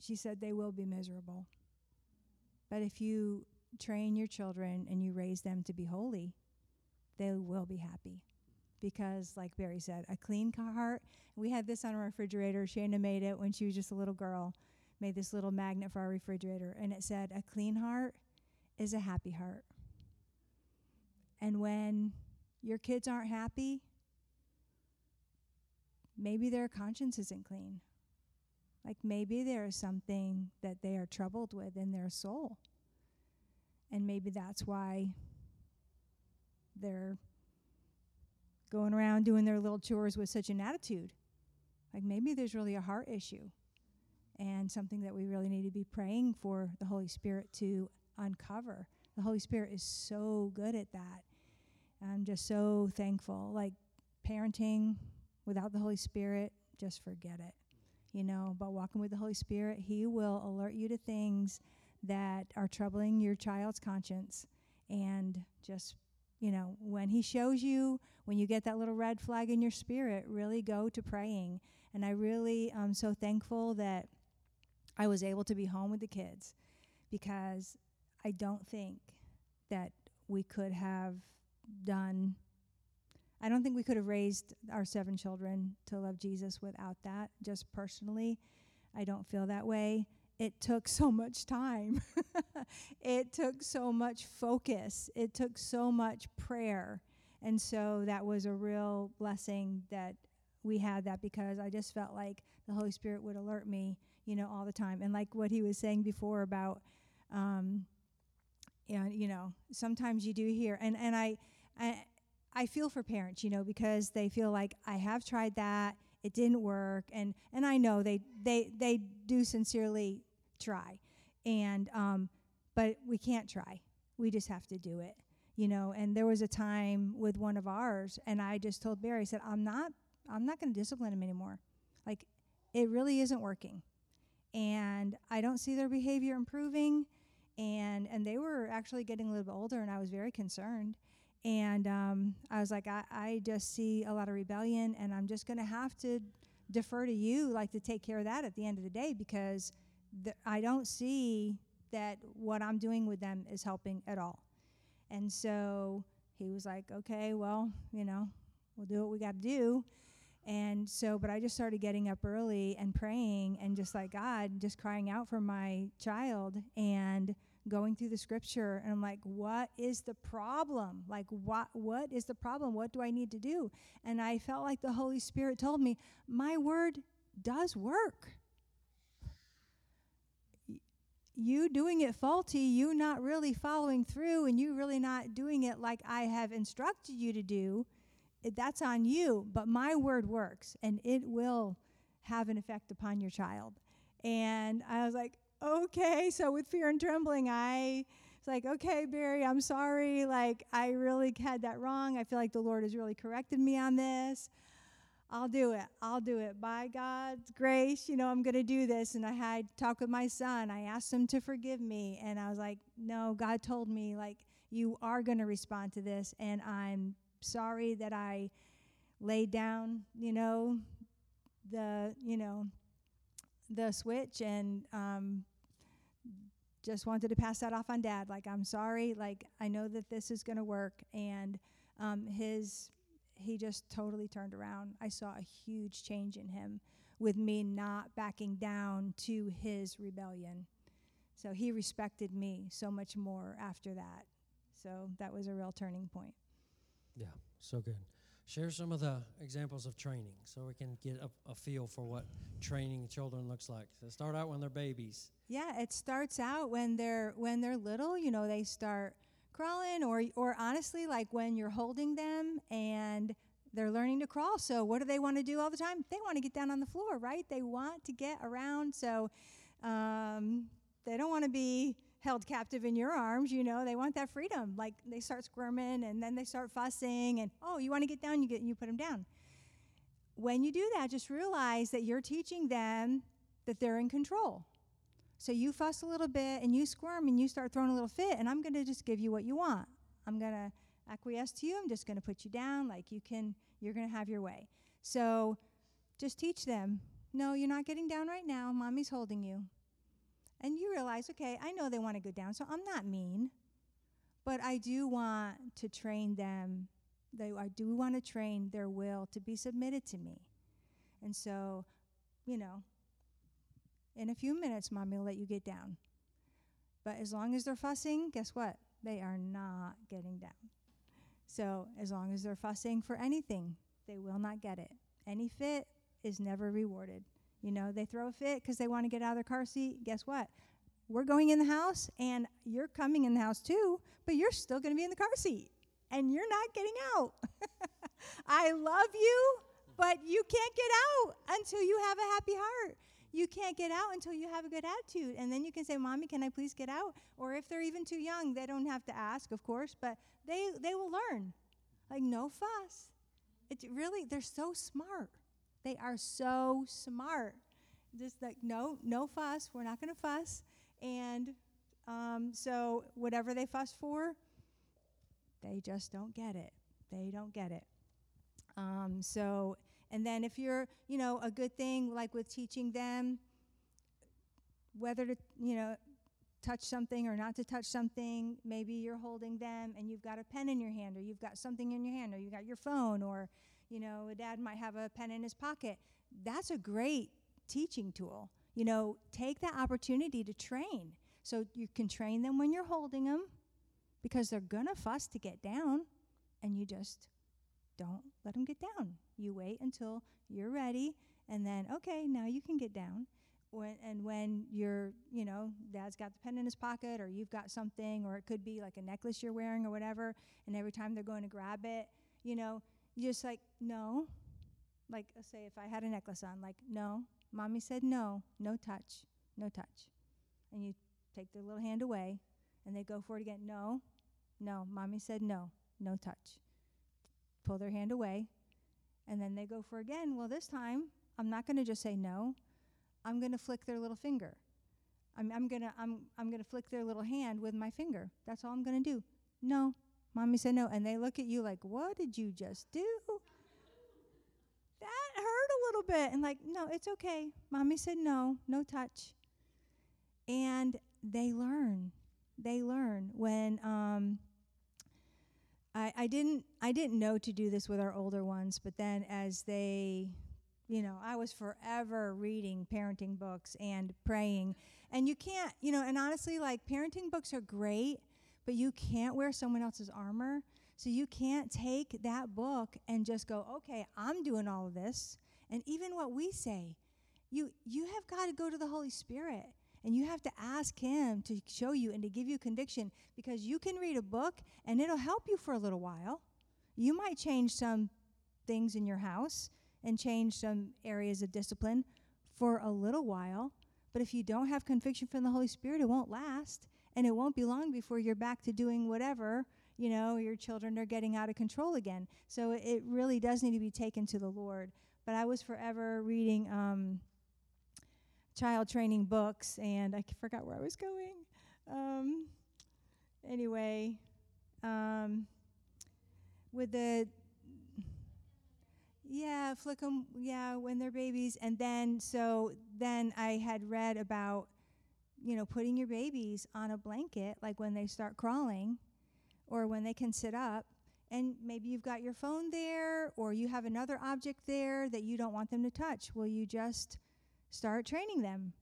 she said they will be miserable. But if you train your children and you raise them to be holy, they will be happy. Because, like Barry said, a clean heart. We had this on our refrigerator. Shana made it when she was just a little girl, made this little magnet for our refrigerator. And it said, A clean heart is a happy heart. And when your kids aren't happy, maybe their conscience isn't clean. Like maybe there is something that they are troubled with in their soul. And maybe that's why they're going around doing their little chores with such an attitude. Like maybe there's really a heart issue and something that we really need to be praying for the Holy Spirit to uncover. The Holy Spirit is so good at that. I'm just so thankful. Like parenting without the Holy Spirit, just forget it you know, but walking with the Holy Spirit, He will alert you to things that are troubling your child's conscience. And just, you know, when He shows you, when you get that little red flag in your spirit, really go to praying. And I really am so thankful that I was able to be home with the kids because I don't think that we could have done I don't think we could have raised our seven children to love Jesus without that. Just personally, I don't feel that way. It took so much time. it took so much focus. It took so much prayer. And so that was a real blessing that we had that because I just felt like the Holy Spirit would alert me, you know, all the time. And like what he was saying before about, um, and you know, sometimes you do hear, and and I, I I feel for parents, you know, because they feel like I have tried that, it didn't work, and and I know they they they do sincerely try, and um, but we can't try. We just have to do it, you know. And there was a time with one of ours, and I just told Barry, I said, I'm not I'm not going to discipline him anymore. Like, it really isn't working, and I don't see their behavior improving, and and they were actually getting a little bit older, and I was very concerned and um, I was like, I, I just see a lot of rebellion, and I'm just going to have to defer to you, like to take care of that at the end of the day, because the, I don't see that what I'm doing with them is helping at all. And so he was like, okay, well, you know, we'll do what we got to do. And so, but I just started getting up early and praying and just like God, just crying out for my child and going through the scripture. And I'm like, what is the problem? Like, what, what is the problem? What do I need to do? And I felt like the Holy Spirit told me, my word does work. You doing it faulty, you not really following through, and you really not doing it like I have instructed you to do that's on you, but my word works and it will have an effect upon your child. And I was like, okay. So with fear and trembling, I was like, okay, Barry, I'm sorry. Like, I really had that wrong. I feel like the Lord has really corrected me on this. I'll do it. I'll do it. By God's grace, you know, I'm going to do this. And I had talk with my son. I asked him to forgive me. And I was like, no, God told me, like, you are going to respond to this. And I'm sorry that I laid down, you know, the, you know, the switch and um, just wanted to pass that off on dad. Like, I'm sorry. Like, I know that this is going to work. And um, his, he just totally turned around. I saw a huge change in him with me not backing down to his rebellion. So he respected me so much more after that. So that was a real turning point. Yeah, so good. Share some of the examples of training so we can get a, a feel for what training children looks like. So start out when they're babies. Yeah, it starts out when they're when they're little, you know, they start crawling or or honestly like when you're holding them and they're learning to crawl. So what do they want to do all the time? They want to get down on the floor, right? They want to get around. So um, they don't want to be held captive in your arms, you know, they want that freedom. Like they start squirming and then they start fussing and oh, you want to get down, you get you put them down. When you do that, just realize that you're teaching them that they're in control. So you fuss a little bit and you squirm and you start throwing a little fit and I'm going to just give you what you want. I'm going to acquiesce to you. I'm just going to put you down like you can you're going to have your way. So just teach them, no, you're not getting down right now. Mommy's holding you and you realize, okay, I know they want to go down, so I'm not mean, but I do want to train them. They, I do want to train their will to be submitted to me. And so, you know, in a few minutes, mommy will let you get down. But as long as they're fussing, guess what? They are not getting down. So as long as they're fussing for anything, they will not get it. Any fit is never rewarded. You know, they throw a fit because they want to get out of their car seat. Guess what? We're going in the house and you're coming in the house too, but you're still going to be in the car seat and you're not getting out. I love you, but you can't get out until you have a happy heart. You can't get out until you have a good attitude. And then you can say, Mommy, can I please get out? Or if they're even too young, they don't have to ask, of course, but they, they will learn. Like, no fuss. It's really, they're so smart. They are so smart. Just like, no, no fuss. We're not going to fuss. And um, so, whatever they fuss for, they just don't get it. They don't get it. Um, so, and then if you're, you know, a good thing like with teaching them whether to, you know, touch something or not to touch something, maybe you're holding them and you've got a pen in your hand or you've got something in your hand or you've got your phone or you know, a dad might have a pen in his pocket. That's a great teaching tool. You know, take that opportunity to train. So you can train them when you're holding them because they're going to fuss to get down and you just don't let them get down. You wait until you're ready and then, okay, now you can get down. When, and when you're, you know, dad's got the pen in his pocket or you've got something, or it could be like a necklace you're wearing or whatever, and every time they're going to grab it, you know, you just like, no. Like, uh, say if I had a necklace on, like, no. Mommy said no, no touch, no touch. And you take their little hand away, and they go for it again. No, no. Mommy said no, no touch. Pull their hand away, and then they go for again. Well, this time, I'm not going to just say no. I'm going to flick their little finger. I'm, I'm going to I'm, I'm gonna flick their little hand with my finger. That's all I'm going to do. No, Mommy said no. And they look at you like, what did you just do? That hurt a little bit. And like, no, it's okay. Mommy said no, no touch. And they learn. They learn. When um, I, I didn't I didn't know to do this with our older ones, but then as they you know, I was forever reading parenting books and praying. And you can't, you know, and honestly, like parenting books are great, but you can't wear someone else's armor. So you can't take that book and just go, okay, I'm doing all of this. And even what we say, you you have got to go to the Holy Spirit and you have to ask him to show you and to give you conviction because you can read a book and it'll help you for a little while. You might change some things in your house and change some areas of discipline for a little while. But if you don't have conviction from the Holy Spirit, it won't last. And it won't be long before you're back to doing whatever, you know, your children are getting out of control again. So it really does need to be taken to the Lord. But I was forever reading um, child training books, and I forgot where I was going. Um, anyway, um, with the yeah, flick them, yeah, when they're babies. And then, so then I had read about, you know, putting your babies on a blanket, like when they start crawling or when they can sit up. And maybe you've got your phone there or you have another object there that you don't want them to touch. Will you just start training them?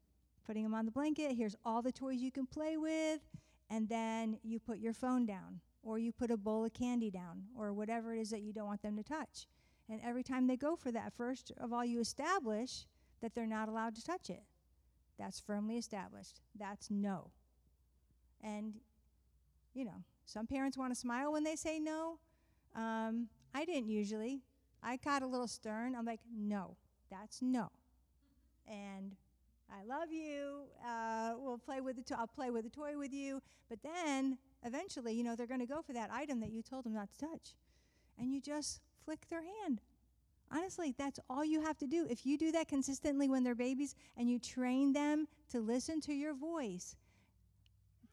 Putting them on the blanket, here's all the toys you can play with, and then you put your phone down or you put a bowl of candy down or whatever it is that you don't want them to touch. And every time they go for that, first of all, you establish that they're not allowed to touch it. That's firmly established. That's no. And, you know, some parents want to smile when they say no. Um, I didn't usually. I got a little stern. I'm like, no, that's no. And I love you. Uh, we'll play with the to- I'll play with the toy with you. But then eventually, you know, they're going to go for that item that you told them not to touch. And you just flick their hand. Honestly, that's all you have to do. If you do that consistently when they're babies and you train them to listen to your voice,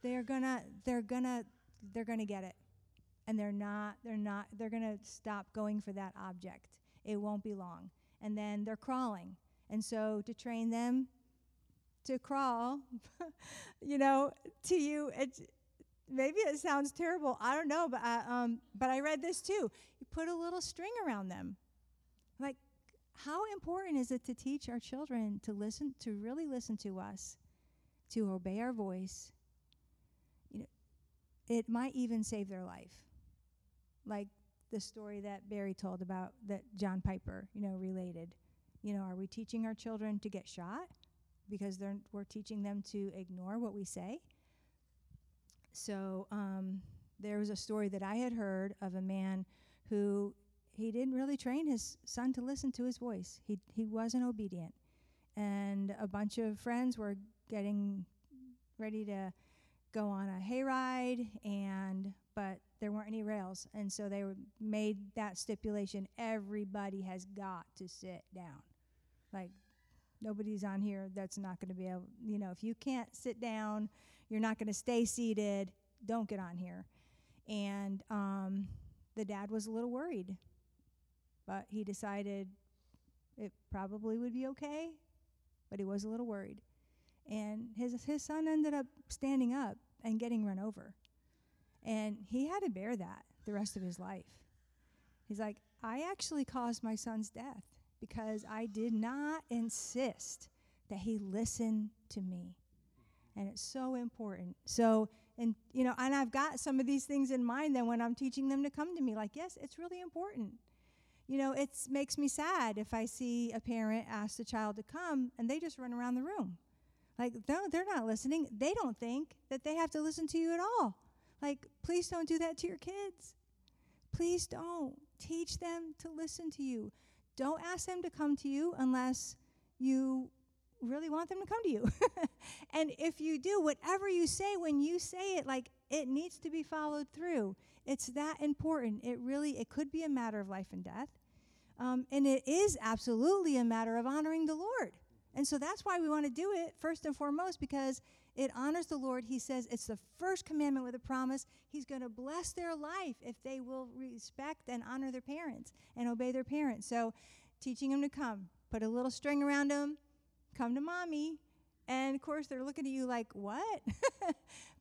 they're to they're to they're to get it. And they're not they're not they're to stop going for that object. It won't be long. And then they're crawling. And so to train them to crawl, you know, to you it's maybe it sounds terrible. I don't know, but I, um, but I read this too. You put a little string around them. How important is it to teach our children to listen, to really listen to us, to obey our voice? You know, it might even save their life. Like the story that Barry told about that John Piper, you know, related. You know, are we teaching our children to get shot because they're, we're teaching them to ignore what we say? So um, there was a story that I had heard of a man who he didn't really train his son to listen to his voice. He he wasn't obedient, and a bunch of friends were getting ready to go on a hayride, and but there weren't any rails, and so they were made that stipulation: everybody has got to sit down. Like nobody's on here that's not going to be able. You know, if you can't sit down you're not going to stay seated. Don't get on here. And um, the dad was a little worried, but he decided it probably would be okay, but he was a little worried. And his, his son ended up standing up and getting run over. And he had to bear that the rest of his life. He's like, I actually caused my son's death because I did not insist that he listen to me and it's so important. So, and you know, and I've got some of these things in mind then when I'm teaching them to come to me like, yes, it's really important. You know, it makes me sad if I see a parent ask the child to come and they just run around the room. Like, no, they're not listening. They don't think that they have to listen to you at all. Like, please don't do that to your kids. Please don't. Teach them to listen to you. Don't ask them to come to you unless you really want them to come to you. and if you do, whatever you say when you say it, like it needs to be followed through. It's that important. It really, it could be a matter of life and death. Um, and it is absolutely a matter of honoring the Lord. And so that's why we want to do it first and foremost because it honors the Lord. He says it's the first commandment with a promise. He's going to bless their life if they will respect and honor their parents and obey their parents. So teaching them to come, put a little string around them, come to mommy. And of course, they're looking at you like, what?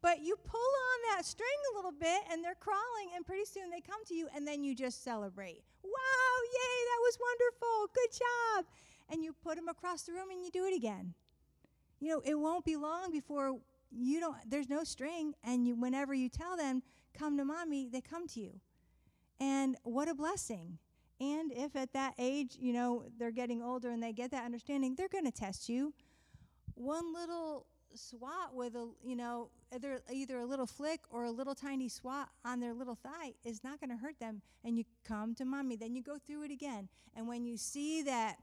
but you pull on that string a little bit and they're crawling, and pretty soon they come to you, and then you just celebrate. Wow, yay, that was wonderful. Good job. And you put them across the room and you do it again. You know, it won't be long before you don't, there's no string, and you, whenever you tell them, come to mommy, they come to you. And what a blessing. And if at that age, you know, they're getting older and they get that understanding, they're going to test you one little swat with a you know either either a little flick or a little tiny swat on their little thigh is not going to hurt them. And you come to mommy then you go through it again. And when you see that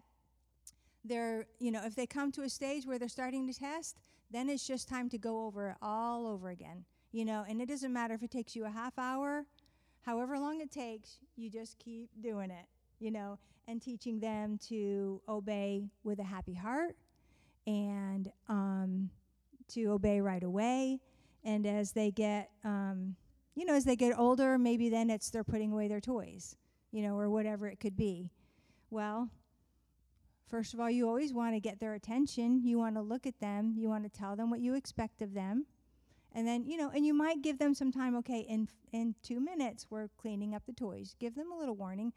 they're you know if they come to a stage where they're starting to test then it's just time to go over it all over again you know? And it doesn't matter if it takes you a half hour however long it takes you just keep doing it you know? And teaching them to obey with a happy heart and um, to obey right away. And as they get, um, you know, as they get older, maybe then it's they're putting away their toys, you know, or whatever it could be. Well, first of all, you always want to get their attention. You want to look at them. You want to tell them what you expect of them. And then, you know, and you might give them some time. Okay, in in two minutes, we're cleaning up the toys. Give them a little warning.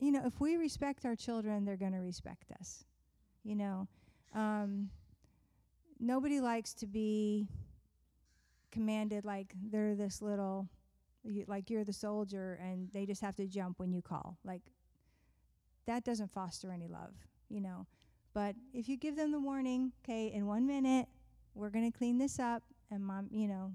You know, if we respect our children, they're going to respect us. You know, um, nobody likes to be commanded like they're this little, you, like you're the soldier and they just have to jump when you call. Like, that doesn't foster any love, you know. But if you give them the warning, okay, in one minute, we're going to clean this up, and mom, you know,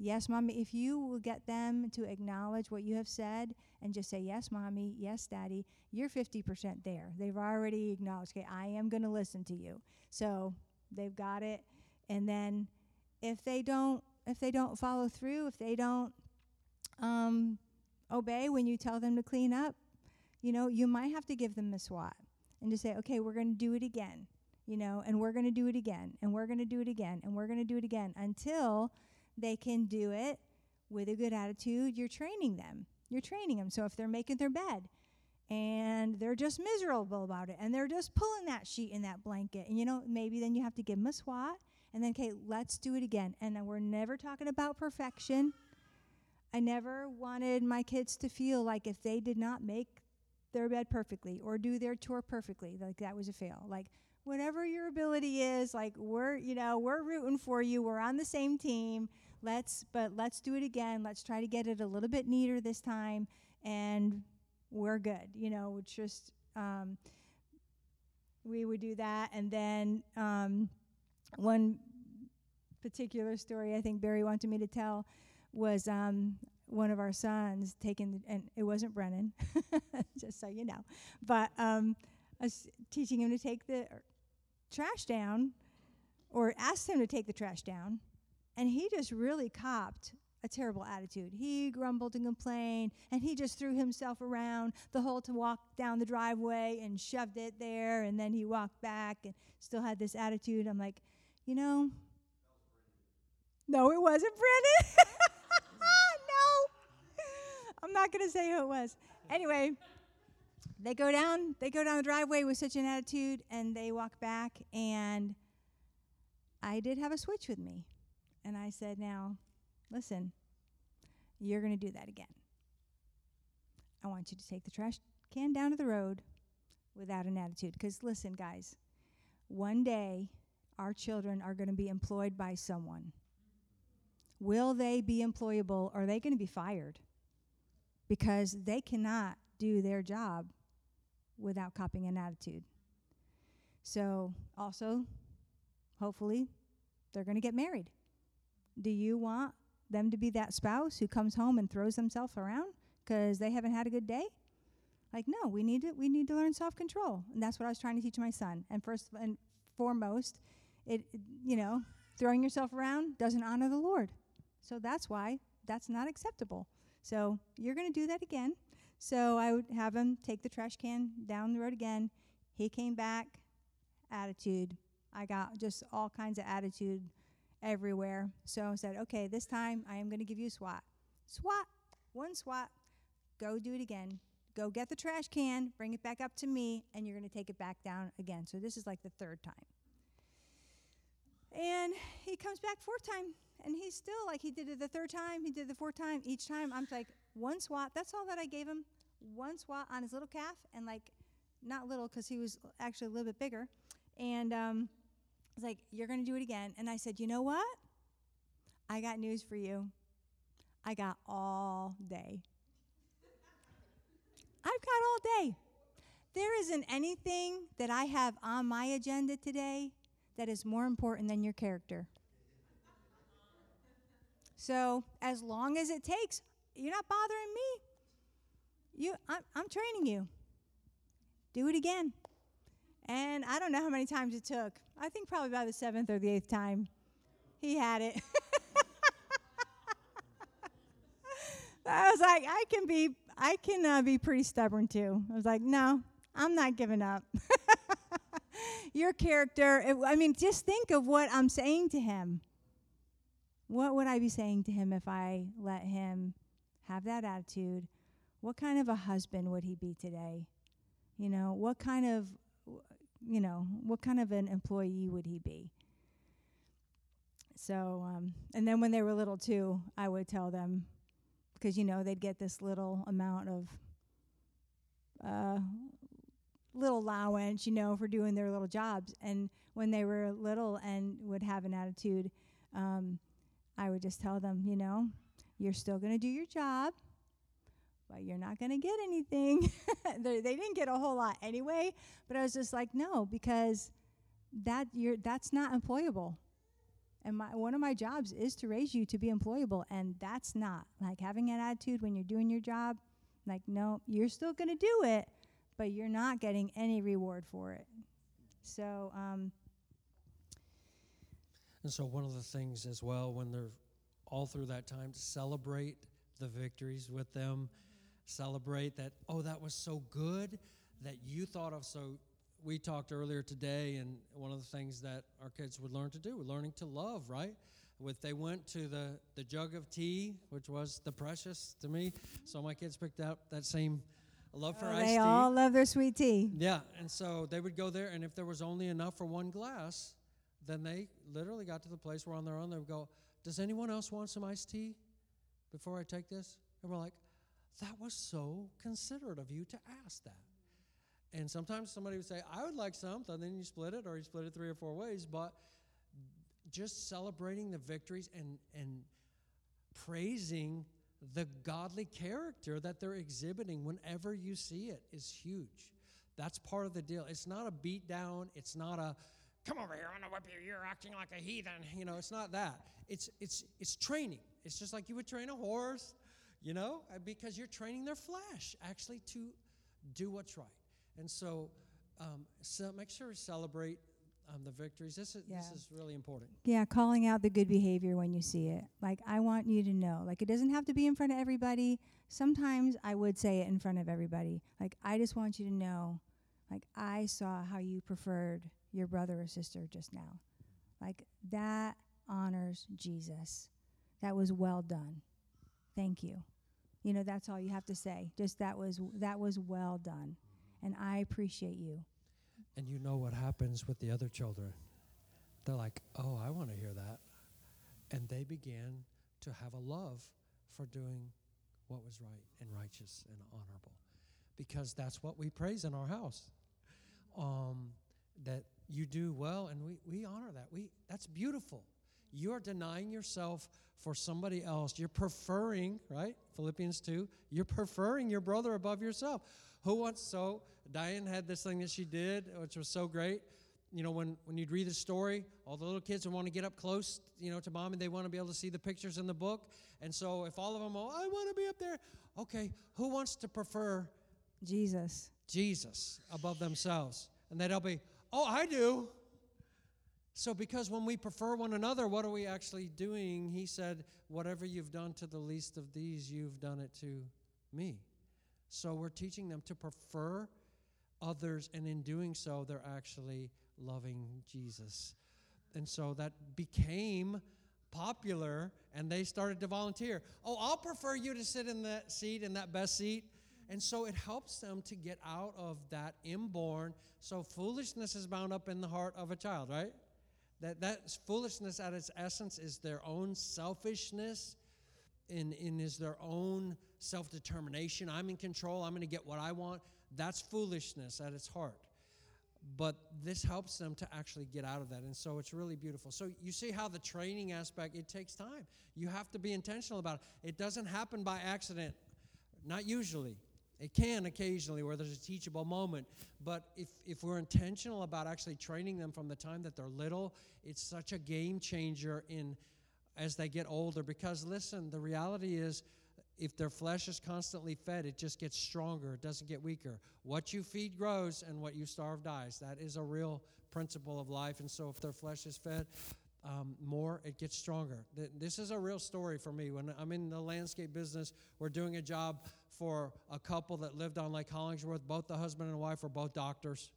yes, mommy, if you will get them to acknowledge what you have said and just say, yes, mommy, yes, daddy, you're 50% there. They've already acknowledged, okay, I am going to listen to you. So they've got it. And then if they don't, if they don't follow through, if they don't um, obey when you tell them to clean up, you know, you might have to give them a swat and just say, okay, we're going to do it again, you know, and we're going to do it again, and we're going to do it again, and we're going to do it again until they can do it with a good attitude. You're training them. You're training them. So if they're making their bed and they're just miserable about it and they're just pulling that sheet and that blanket, and you know, maybe then you have to give them a swat and then, okay, let's do it again. And we're never talking about perfection. I never wanted my kids to feel like if they did not make their bed perfectly or do their chore perfectly, like that was a fail. Like, whatever your ability is, like we're, you know, we're rooting for you. We're on the same team. Let's, but let's do it again. Let's try to get it a little bit neater this time, and we're good. You know, it's just um, we would do that, and then um, one particular story I think Barry wanted me to tell was um, one of our sons taking, and it wasn't Brennan, just so you know, but um, teaching him to take the trash down, or asked him to take the trash down, and he just really copped a terrible attitude. He grumbled and complained, and he just threw himself around the hole to walk down the driveway and shoved it there, and then he walked back and still had this attitude. I'm like, you know, no, it wasn't Brennan. no, I'm not going to say who it was. Anyway, they go down. They go down the driveway with such an attitude, and they walk back. And I did have a switch with me, and I said, "Now, listen, you're going to do that again. I want you to take the trash can down to the road without an attitude. Because listen, guys, one day our children are going to be employed by someone. Will they be employable or are they going to be fired? Because they cannot do their job without copying an attitude. So, also, hopefully, they're going to get married. Do you want them to be that spouse who comes home and throws themselves around because they haven't had a good day? Like, no, we need to we need to learn self control, and that's what I was trying to teach my son. And first and foremost, it, it you know throwing yourself around doesn't honor the Lord. So that's why that's not acceptable. So you're going to do that again. So I would have him take the trash can down the road again. He came back, attitude. I got just all kinds of attitude everywhere. So I said, okay, this time I am going to give you a swat. Swat, one swat, go do it again. Go get the trash can, bring it back up to me, and you're going to take it back down again. So this is like the third time. And he comes back fourth time, and he's still like he did it the third time, he did the fourth time. Each time, I'm like one swat. That's all that I gave him. One swat on his little calf, and like not little because he was actually a little bit bigger. And um, was like, "You're gonna do it again." And I said, "You know what? I got news for you. I got all day. I've got all day. There isn't anything that I have on my agenda today that is more important than your character. So, as long as it takes, you're not bothering me. You, I'm, I'm training you. Do it again. And I don't know how many times it took. I think probably by the seventh or the eighth time he had it. I was like, I can be, I can uh, be pretty stubborn too. I was like, no, I'm not giving up. Your character, it, I mean, just think of what I'm saying to him. What would I be saying to him if I let him have that attitude? What kind of a husband would he be today? You know, what kind of, you know, what kind of an employee would he be? So, um, and then when they were little too, I would tell them, because you know they'd get this little amount of uh, little allowance, you know, for doing their little jobs. And when they were little and would have an attitude, um, I would just tell them, you know, you're still going to do your job, but you're not going to get anything. they, they didn't get a whole lot anyway, but I was just like, no, because that you're that's not employable. And my one of my jobs is to raise you to be employable, and that's not like having an attitude when you're doing your job. Like, no, you're still going to do it, but you're not getting any reward for it. So, um, And so, one of the things as well, when they're all through that time, to celebrate the victories with them, celebrate that, oh, that was so good that you thought of. So, we talked earlier today, and one of the things that our kids would learn to do, learning to love, right? With they went to the, the jug of tea, which was the precious to me, so my kids picked up that same love for oh, iced they tea. all love their sweet tea. Yeah, and so they would go there, and if there was only enough for one glass, then they literally got to the place where on their own they would go, Does anyone else want some iced tea before I take this? And we're like, That was so considerate of you to ask that. And sometimes somebody would say, I would like something, and then you split it, or you split it three or four ways, but just celebrating the victories and, and praising the godly character that they're exhibiting whenever you see it is huge. That's part of the deal. It's not a beat down. It's not a come over here, I'm gonna whip you. You're acting like a heathen. You know, it's not that. It's it's it's training. It's just like you would train a horse, you know, uh, because you're training their flesh actually to do what's right. And so, um, so make sure to celebrate um, the victories. This is this is really important. Yeah, calling out the good behavior when you see it. Like, I want you to know. Like, it doesn't have to be in front of everybody. Sometimes I would say it in front of everybody. Like, I just want you to know, like, I saw how you preferred your brother or sister just now. Like, that honors Jesus. That was well done. Thank you. You know, that's all you have to say. Just that was that was well done. And I appreciate you. And you know what happens with the other children. They're like, oh, I want to hear that. And they began to have a love for doing what was right and righteous and honorable. Because that's what we praise in our house. Um, that you do well, and we, we honor that. We That's beautiful. You are denying yourself for somebody else. You're preferring, right? Philippians 2, you're preferring your brother above yourself. Who wants so? Diane had this thing that she did, which was so great. You know, when, when you'd read the story, all the little kids would want to get up close, you know, to mom, and they want to be able to see the pictures in the book. And so, if all of them, oh, I want to be up there. Okay, who wants to prefer Jesus. Jesus above themselves? And they'd all be, oh, I do. So, because when we prefer one another, what are we actually doing? He said, Whatever you've done to the least of these, you've done it to me. So, we're teaching them to prefer others, and in doing so, they're actually loving Jesus. And so that became popular, and they started to volunteer. Oh, I'll prefer you to sit in that seat, in that best seat. And so it helps them to get out of that inborn. So foolishness is bound up in the heart of a child, right? That that foolishness at its essence is their own selfishness and, in is their own self-determination. I'm in control, I'm gonna get what I want. That's foolishness at its heart. But this helps them to actually get out of that. And so it's really beautiful. So you see how the training aspect, it takes time. You have to be intentional about it. It doesn't happen by accident, not usually. It can occasionally where there's a teachable moment. But if, if we're intentional about actually training them from the time that they're little, it's such a game changer in as they get older. Because listen, the reality is if their flesh is constantly fed, it just gets stronger, it doesn't get weaker. What you feed grows, and what you starve dies. That is a real principle of life. And so, if their flesh is fed um, more, it gets stronger. This is a real story for me. When I'm in the landscape business, we're doing a job for a couple that lived on Lake Hollingsworth. Both the husband and wife were both doctors,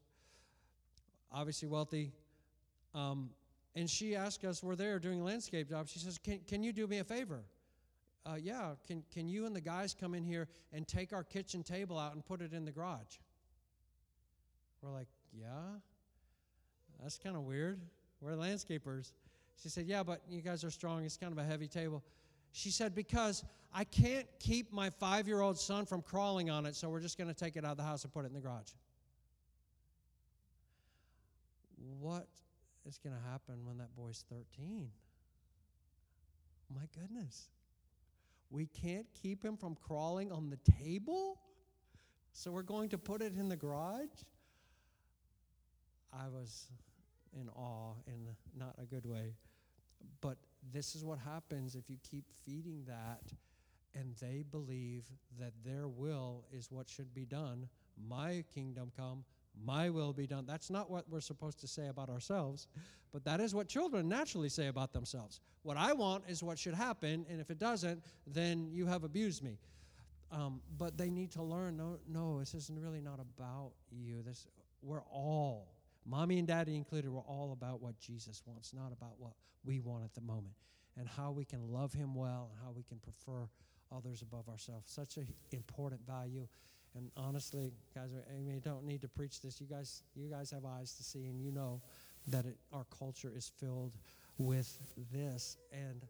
obviously wealthy. Um, and she asked us, we're there doing landscape jobs. She says, Can, can you do me a favor? Uh, yeah, can, can you and the guys come in here and take our kitchen table out and put it in the garage? We're like, Yeah, that's kind of weird. We're landscapers. She said, Yeah, but you guys are strong. It's kind of a heavy table. She said, Because I can't keep my five year old son from crawling on it, so we're just going to take it out of the house and put it in the garage. What is going to happen when that boy's 13? My goodness. We can't keep him from crawling on the table? So we're going to put it in the garage? I was in awe in not a good way. But this is what happens if you keep feeding that and they believe that their will is what should be done. My kingdom come, my will be done. That's not what we're supposed to say about ourselves, but that is what children naturally say about themselves. What I want is what should happen, and if it doesn't, then you have abused me. Um, but they need to learn no, no, this isn't really not about you. This, we're all mommy and daddy included, we're all about what Jesus wants, not about what we want at the moment, and how we can love Him well and how we can prefer others above ourselves. Such an important value. And honestly, guys, I mean, don't need to preach this. You guys, you guys have eyes to see, and you know that it, our culture is filled with this. And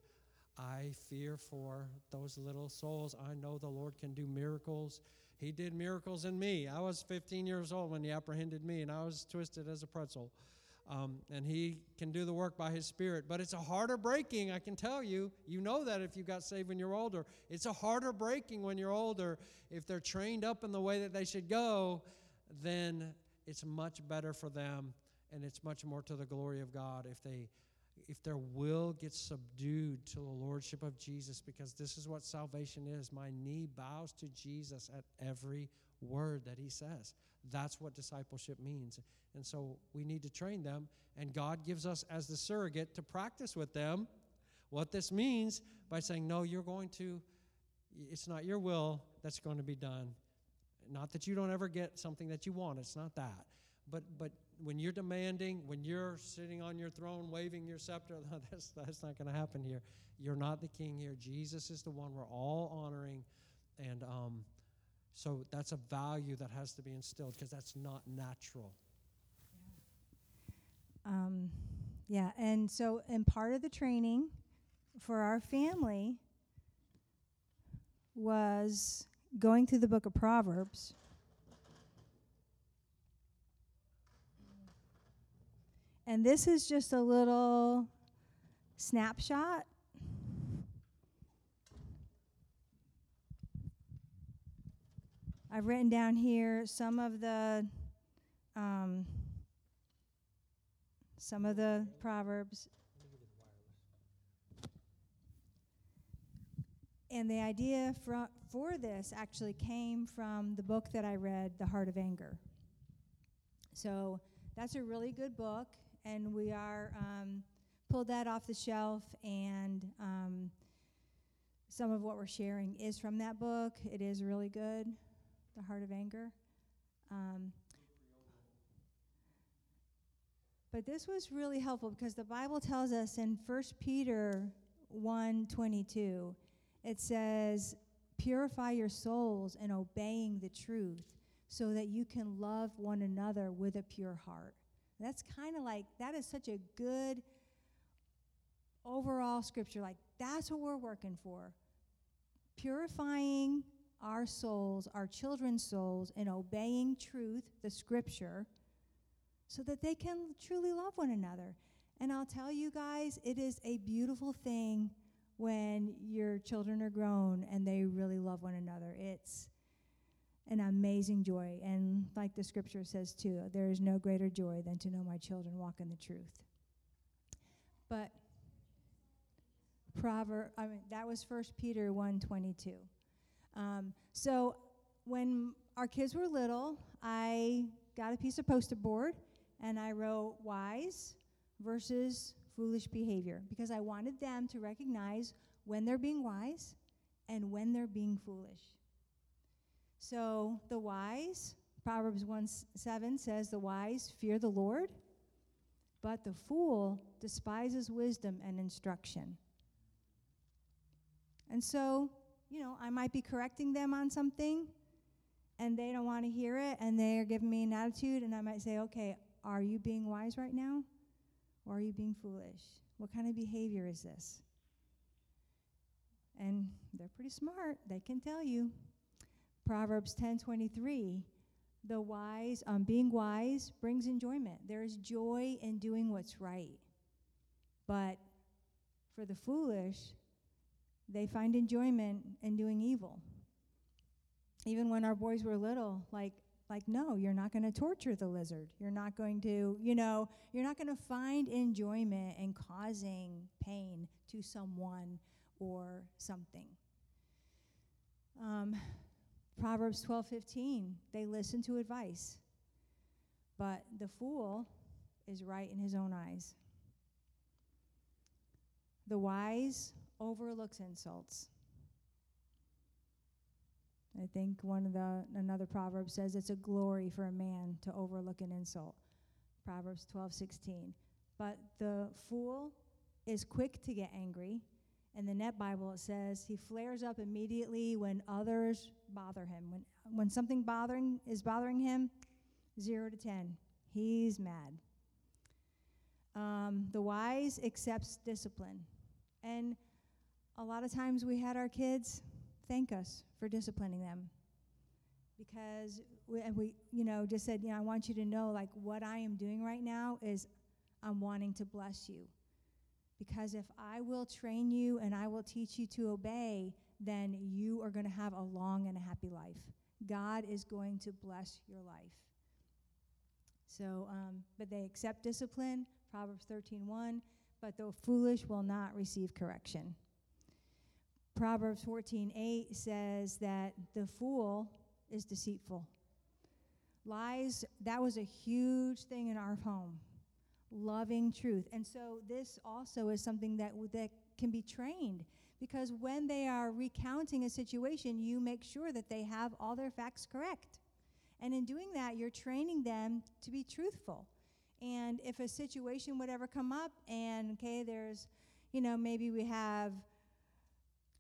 I fear for those little souls. I know the Lord can do miracles he did miracles in me. I was 15 years old when He apprehended me, and I was twisted as a pretzel. Um, and He can do the work by His Spirit. But it's a harder breaking, I can tell you. You know that if you got saved when you're older. It's a harder breaking when you're older. If they're trained up in the way that they should go, then it's much better for them, and it's much more to the glory of God if they if their will gets subdued to the lordship of Jesus, because this is what salvation is. My knee bows to Jesus at every word that he says. That's what discipleship means. And so we need to train them, and God gives us as the surrogate to practice with them what this means by saying, No, you're going to, it's not your will that's going to be done. Not that you don't ever get something that you want, it's not that. But, but when you're demanding, when you're sitting on your throne waving your scepter, that's, that's not going to happen here. You're not the king here. Jesus is the one we're all honoring. And um, so that's a value that has to be instilled because that's not natural. Um, yeah, and so, and part of the training for our family was going through the book of Proverbs And this is just a little snapshot. I've written down here some of the um, some of the proverbs. And the idea for, for this actually came from the book that I read, The Heart of Anger. So that's a really good book and we are um, pulled that off the shelf and um, some of what we're sharing is from that book. It is really good the heart of anger. Um, but this was really helpful because the bible tells us in 1 peter 1.22 it says purify your souls in obeying the truth so that you can love one another with a pure heart that's kind of like, that is such a good overall scripture, like that's what we're working for. Purifying our souls, our children's souls, and obeying truth, the scripture, so that they can truly love one another. And I'll tell you guys, it is a beautiful thing when your children are grown and they really love one another. It's an amazing joy. And like the scripture says too, there is no greater joy than to know my children walk in the truth. But Proverb, I mean, that was First Peter 122. Um, so when our kids were little, I got a piece of poster board and I wrote wise versus foolish behavior because I wanted them to recognize when they're being wise and when they're being foolish. So the wise, Proverbs 1 7 says, The wise fear the Lord, but the fool despises wisdom and instruction. And so, you know, I might be correcting them on something and they don't want to hear it and they're giving me an attitude, and I might say, Okay, are you being wise right now? Or are you being foolish? What kind of behavior is this? And they're pretty smart. They can tell you. Proverbs 10:23, the wise, um, being wise brings enjoyment. There is joy in doing what's right. But for the foolish, they find enjoyment in doing evil. Even when our boys were little, like like no, you're not going to torture the lizard. You're not going to, you know, you're not going to find enjoyment in causing pain to someone or something. Um, Proverbs 12:15, they listen to advice. But the fool is right in his own eyes. The wise overlooks insults. I think one of the another proverb says it's a glory for a man to overlook an insult. Proverbs 12:16. But the fool is quick to get angry in the Net Bible, it says he flares up immediately when others bother him. When, when something bothering is bothering him, zero to ten, he's mad. Um, the wise accepts discipline, and a lot of times we had our kids thank us for disciplining them because we, we you know just said you know i want you to know like what i am doing right now is i'm wanting to bless you because if I will train you and I will teach you to obey, then you are going to have a long and a happy life. God is going to bless your life. So, um, but they accept discipline, Proverbs 13:1. But the foolish will not receive correction. Proverbs 14:8 says that the fool is deceitful. Lies, that was a huge thing in our home loving truth. And so this also is something that, that can be trained because when they are recounting a situation, you make sure that they have all their facts correct. And in doing that, you're training them to be truthful. And if a situation would ever come up, and okay, there's, you know, maybe we have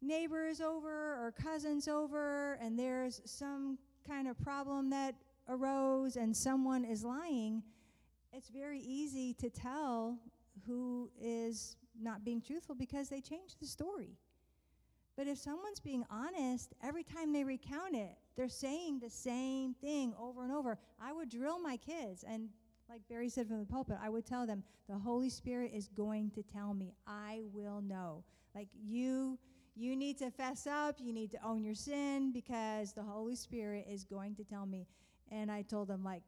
neighbors over or cousins over, and there's some kind of problem that arose, and someone is lying, it's very easy to tell who is not being truthful because they change the story. But if someone's being honest, every time they recount it, they're saying the same thing over and over. I would drill my kids, and like Barry said from the pulpit, I would tell them, the Holy Spirit is going to tell me. I will know. Like you you need to fess up, you need to own your sin because the Holy Spirit is going to tell me. And I told them like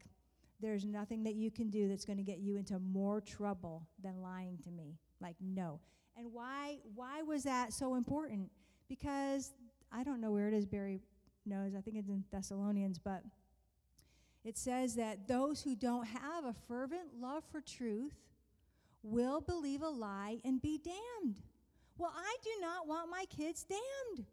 there's nothing that you can do that's going to get you into more trouble than lying to me. Like, no. And why, why was that so important? Because I don't know where it is, Barry knows. I think it's in Thessalonians, but it says that those who don't have a fervent love for truth will believe a lie and be damned. Well, I do not want my kids damned.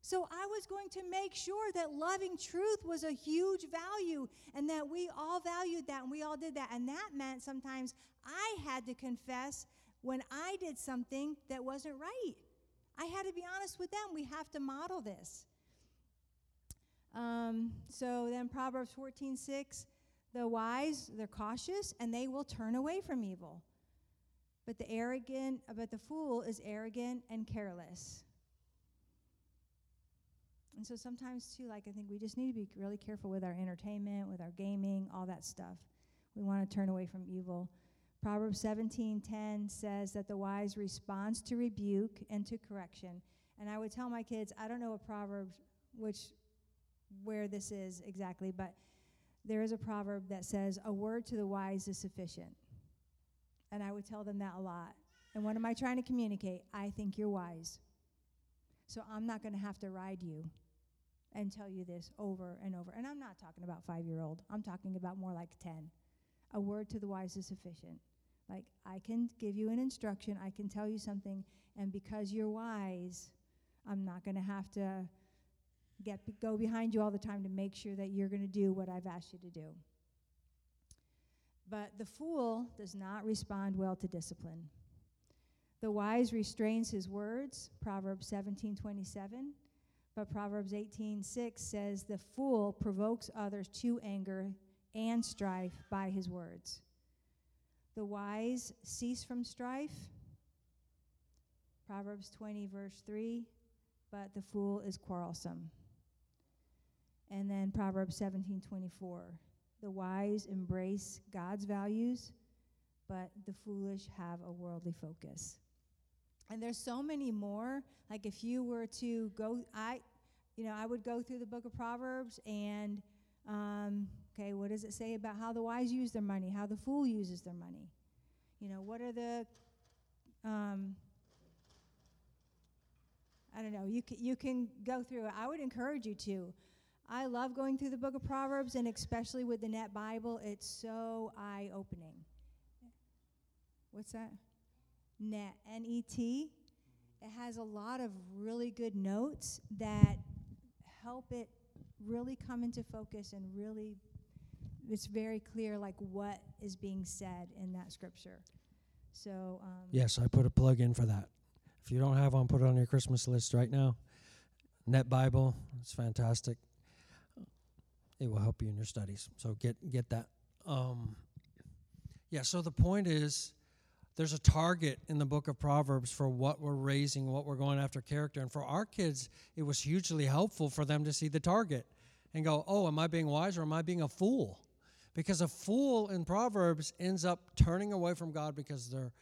So I was going to make sure that loving truth was a huge value and that we all valued that and we all did that. And that meant sometimes I had to confess when I did something that wasn't right. I had to be honest with them. We have to model this. Um, so then Proverbs 14 6, the wise, they're cautious and they will turn away from evil. But the arrogant, but the fool is arrogant and careless. And so sometimes too, like I think we just need to be really careful with our entertainment, with our gaming, all that stuff. We want to turn away from evil. Proverbs 17:10 says that the wise responds to rebuke and to correction. And I would tell my kids, I don't know a proverb which where this is exactly, but there is a proverb that says a word to the wise is sufficient. And I would tell them that a lot. And what am I trying to communicate? I think you're wise. So I'm not going to have to ride you and tell you this over and over. And I'm not talking about 5-year-old. I'm talking about more like 10. A word to the wise is sufficient. Like I can give you an instruction, I can tell you something, and because you're wise, I'm not going to have to get go behind you all the time to make sure that you're going to do what I've asked you to do. But the fool does not respond well to discipline. The wise restrains his words, Proverbs 17:27, but Proverbs 18:6 says the fool provokes others to anger and strife by his words. The wise cease from strife. Proverbs 20, verse 3, but the fool is quarrelsome. And then Proverbs 17:24, the wise embrace God's values, but the foolish have a worldly focus. And there's so many more. Like if you were to go, I, you know, I would go through the book of Proverbs and um, Okay, what does it say about how the wise use their money, how the fool uses their money? You know, what are the um, I don't know. You can, you can go through it. I would encourage you to. I love going through the book of Proverbs, and especially with the Net Bible, it's so eye opening. What's that? Net, N E T. It has a lot of really good notes that help it really come into focus and really it's very clear like what is being said in that scripture. So um, yes, I put a plug in for that. If you don't have one, put it on your Christmas list right now. Net Bible, it's fantastic. It will help you in your studies. So get get that. Um, yeah. So the point is, there's a target in the book of Proverbs for what we're raising, what we're going after character, and for our kids, it was hugely helpful for them to see the target and go, "Oh, am I being wise or am I being a fool?" Because a fool in Proverbs ends up turning away from God because their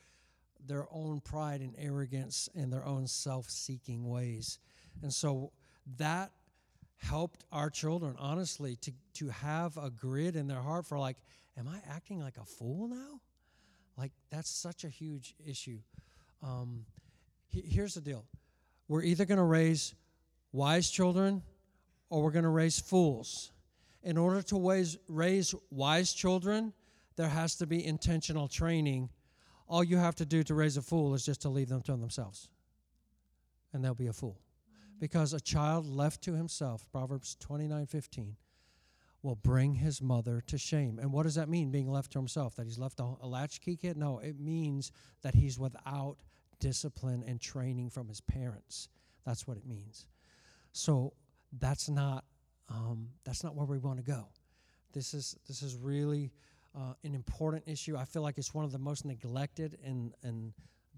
their own pride and arrogance and their own self-seeking ways. And so that helped our children honestly to to have a grid in their heart for like am I acting like a fool now? Like that's such a huge issue. Um, he, here's the deal: we're either going to raise wise children or we're going to raise fools in order to raise, raise wise children, there has to be intentional training. All you have to do to raise a fool is just to leave them to themselves, and they'll be a fool. Because a child left to himself, Proverbs 29 15, will bring his mother to shame. And what does that mean, being left to himself? That he's left a, latchkey kid? No, it means that he's without discipline and training from his parents. That's what it means. So that's not um, that's not where we want to go. This is this is really uh, an important issue. I feel like it's one of the most neglected and and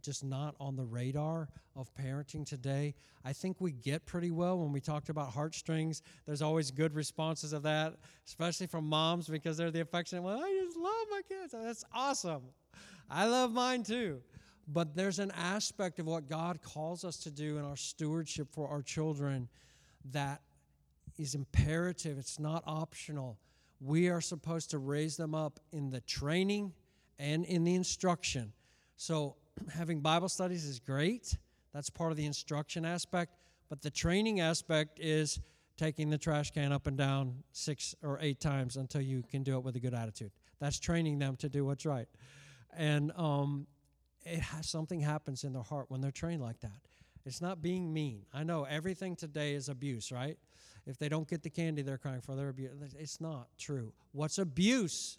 just not on the radar of parenting today. I think we get pretty well when we talked about heartstrings. There's always good responses of that, especially from moms because they're the affectionate one. I just love my kids. That's awesome. I love mine too. But there's an aspect of what God calls us to do in our stewardship for our children that is imperative, it's not optional. We are supposed to raise them up in the training and in the instruction. So, having Bible studies is great. That's part of the instruction aspect. But the training aspect is taking the trash can up and down six or eight times until you can do it with a good attitude. That's training them to do what's right. And um, it has, something happens in their heart when they're trained like that. It's not being mean. I know everything today is abuse, right? If they don't get the candy they're crying for, they're abuse. It's not true. What's abuse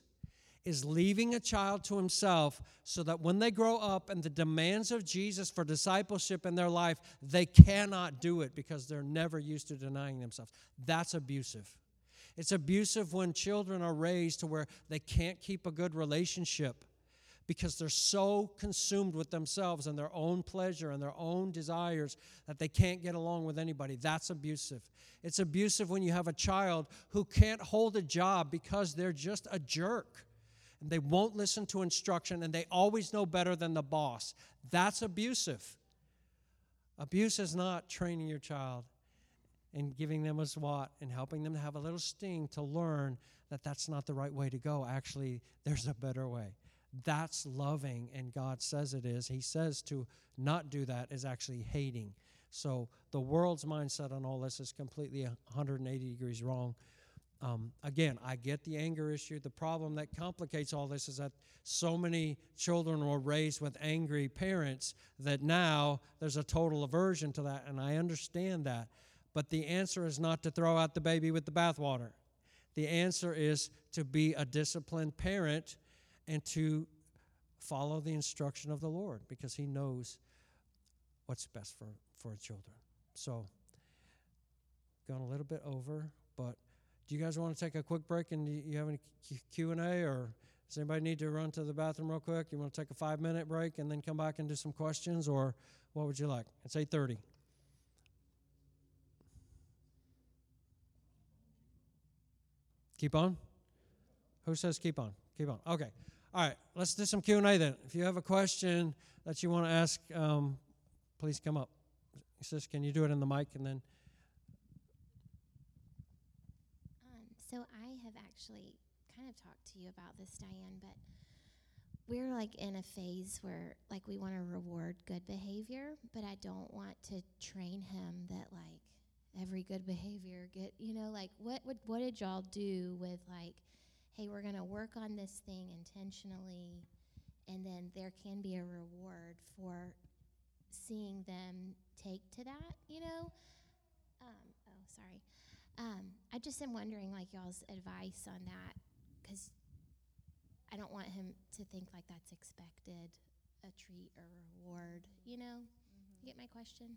is leaving a child to himself so that when they grow up and the demands of Jesus for discipleship in their life, they cannot do it because they're never used to denying themselves. That's abusive. It's abusive when children are raised to where they can't keep a good relationship because they're so consumed with themselves and their own pleasure and their own desires that they can't get along with anybody. That's abusive. It's abusive when you have a child who can't hold a job because they're just a jerk and they won't listen to instruction and they always know better than the boss. That's abusive. Abuse is not training your child and giving them a SWAT and helping them to have a little sting to learn that that's not the right way to go. Actually, there's a better way. That's loving, and God says it is. He says to not do that is actually hating. So the world's mindset on all this is completely 180 degrees wrong. Um, again, I get the anger issue. The problem that complicates all this is that so many children were raised with angry parents that now there's a total aversion to that, and I understand that. But the answer is not to throw out the baby with the bathwater. The answer is to be a disciplined parent and to follow the instruction of the Lord because He knows what's best for, for children. So, gone a little bit over, but do you guys want to take a quick break and do you have any Q and A, or does anybody need to run to the bathroom real quick? You want to take a five minute break and then come back and do some questions, or what would you like? It's eight thirty. Keep on. Who says keep on? Keep on. Okay. All right, let's do some Q&A then. If you have a question that you want to ask, um, please come up. Sis, can you do it in the mic and then? Um, so I have actually kind of talked to you about this, Diane, but we're like in a phase where like we want to reward good behavior, but I don't want to train him that like every good behavior get you know like what what what did y'all do with like hey, we're going to work on this thing intentionally, and then there can be a reward for seeing them take to that, you know? Um, oh, sorry. Um, I just am wondering, like, y'all's advice on that, because I don't want him to think like that's expected, a treat or reward, you know? Mm-hmm. You get my question?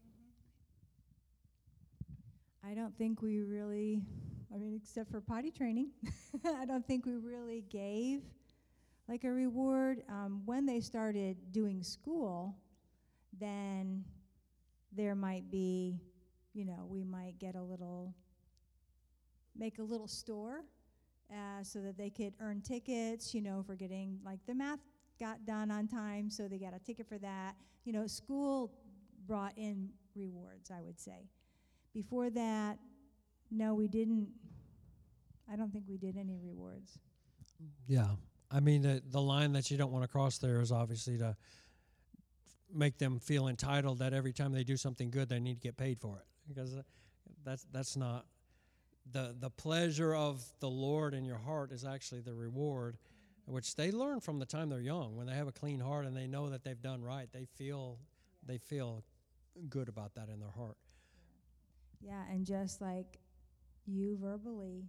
I don't think we really I mean, except for potty training, I don't think we really gave like a reward. Um, when they started doing school, then there might be, you know, we might get a little, make a little store uh, so that they could earn tickets, you know, for getting like the math got done on time, so they got a ticket for that. You know, school brought in rewards, I would say. Before that, no, we didn't. I don't think we did any rewards. Yeah. I mean, the, the line that you don't want to cross there is obviously to make them feel entitled that every time they do something good, they need to get paid for it. Because uh, that's, that's not the, the pleasure of the Lord in your heart is actually the reward, which they learn from the time they're young. When they have a clean heart and they know that they've done right, they feel, they feel good about that in their heart. Yeah, and just like you verbally,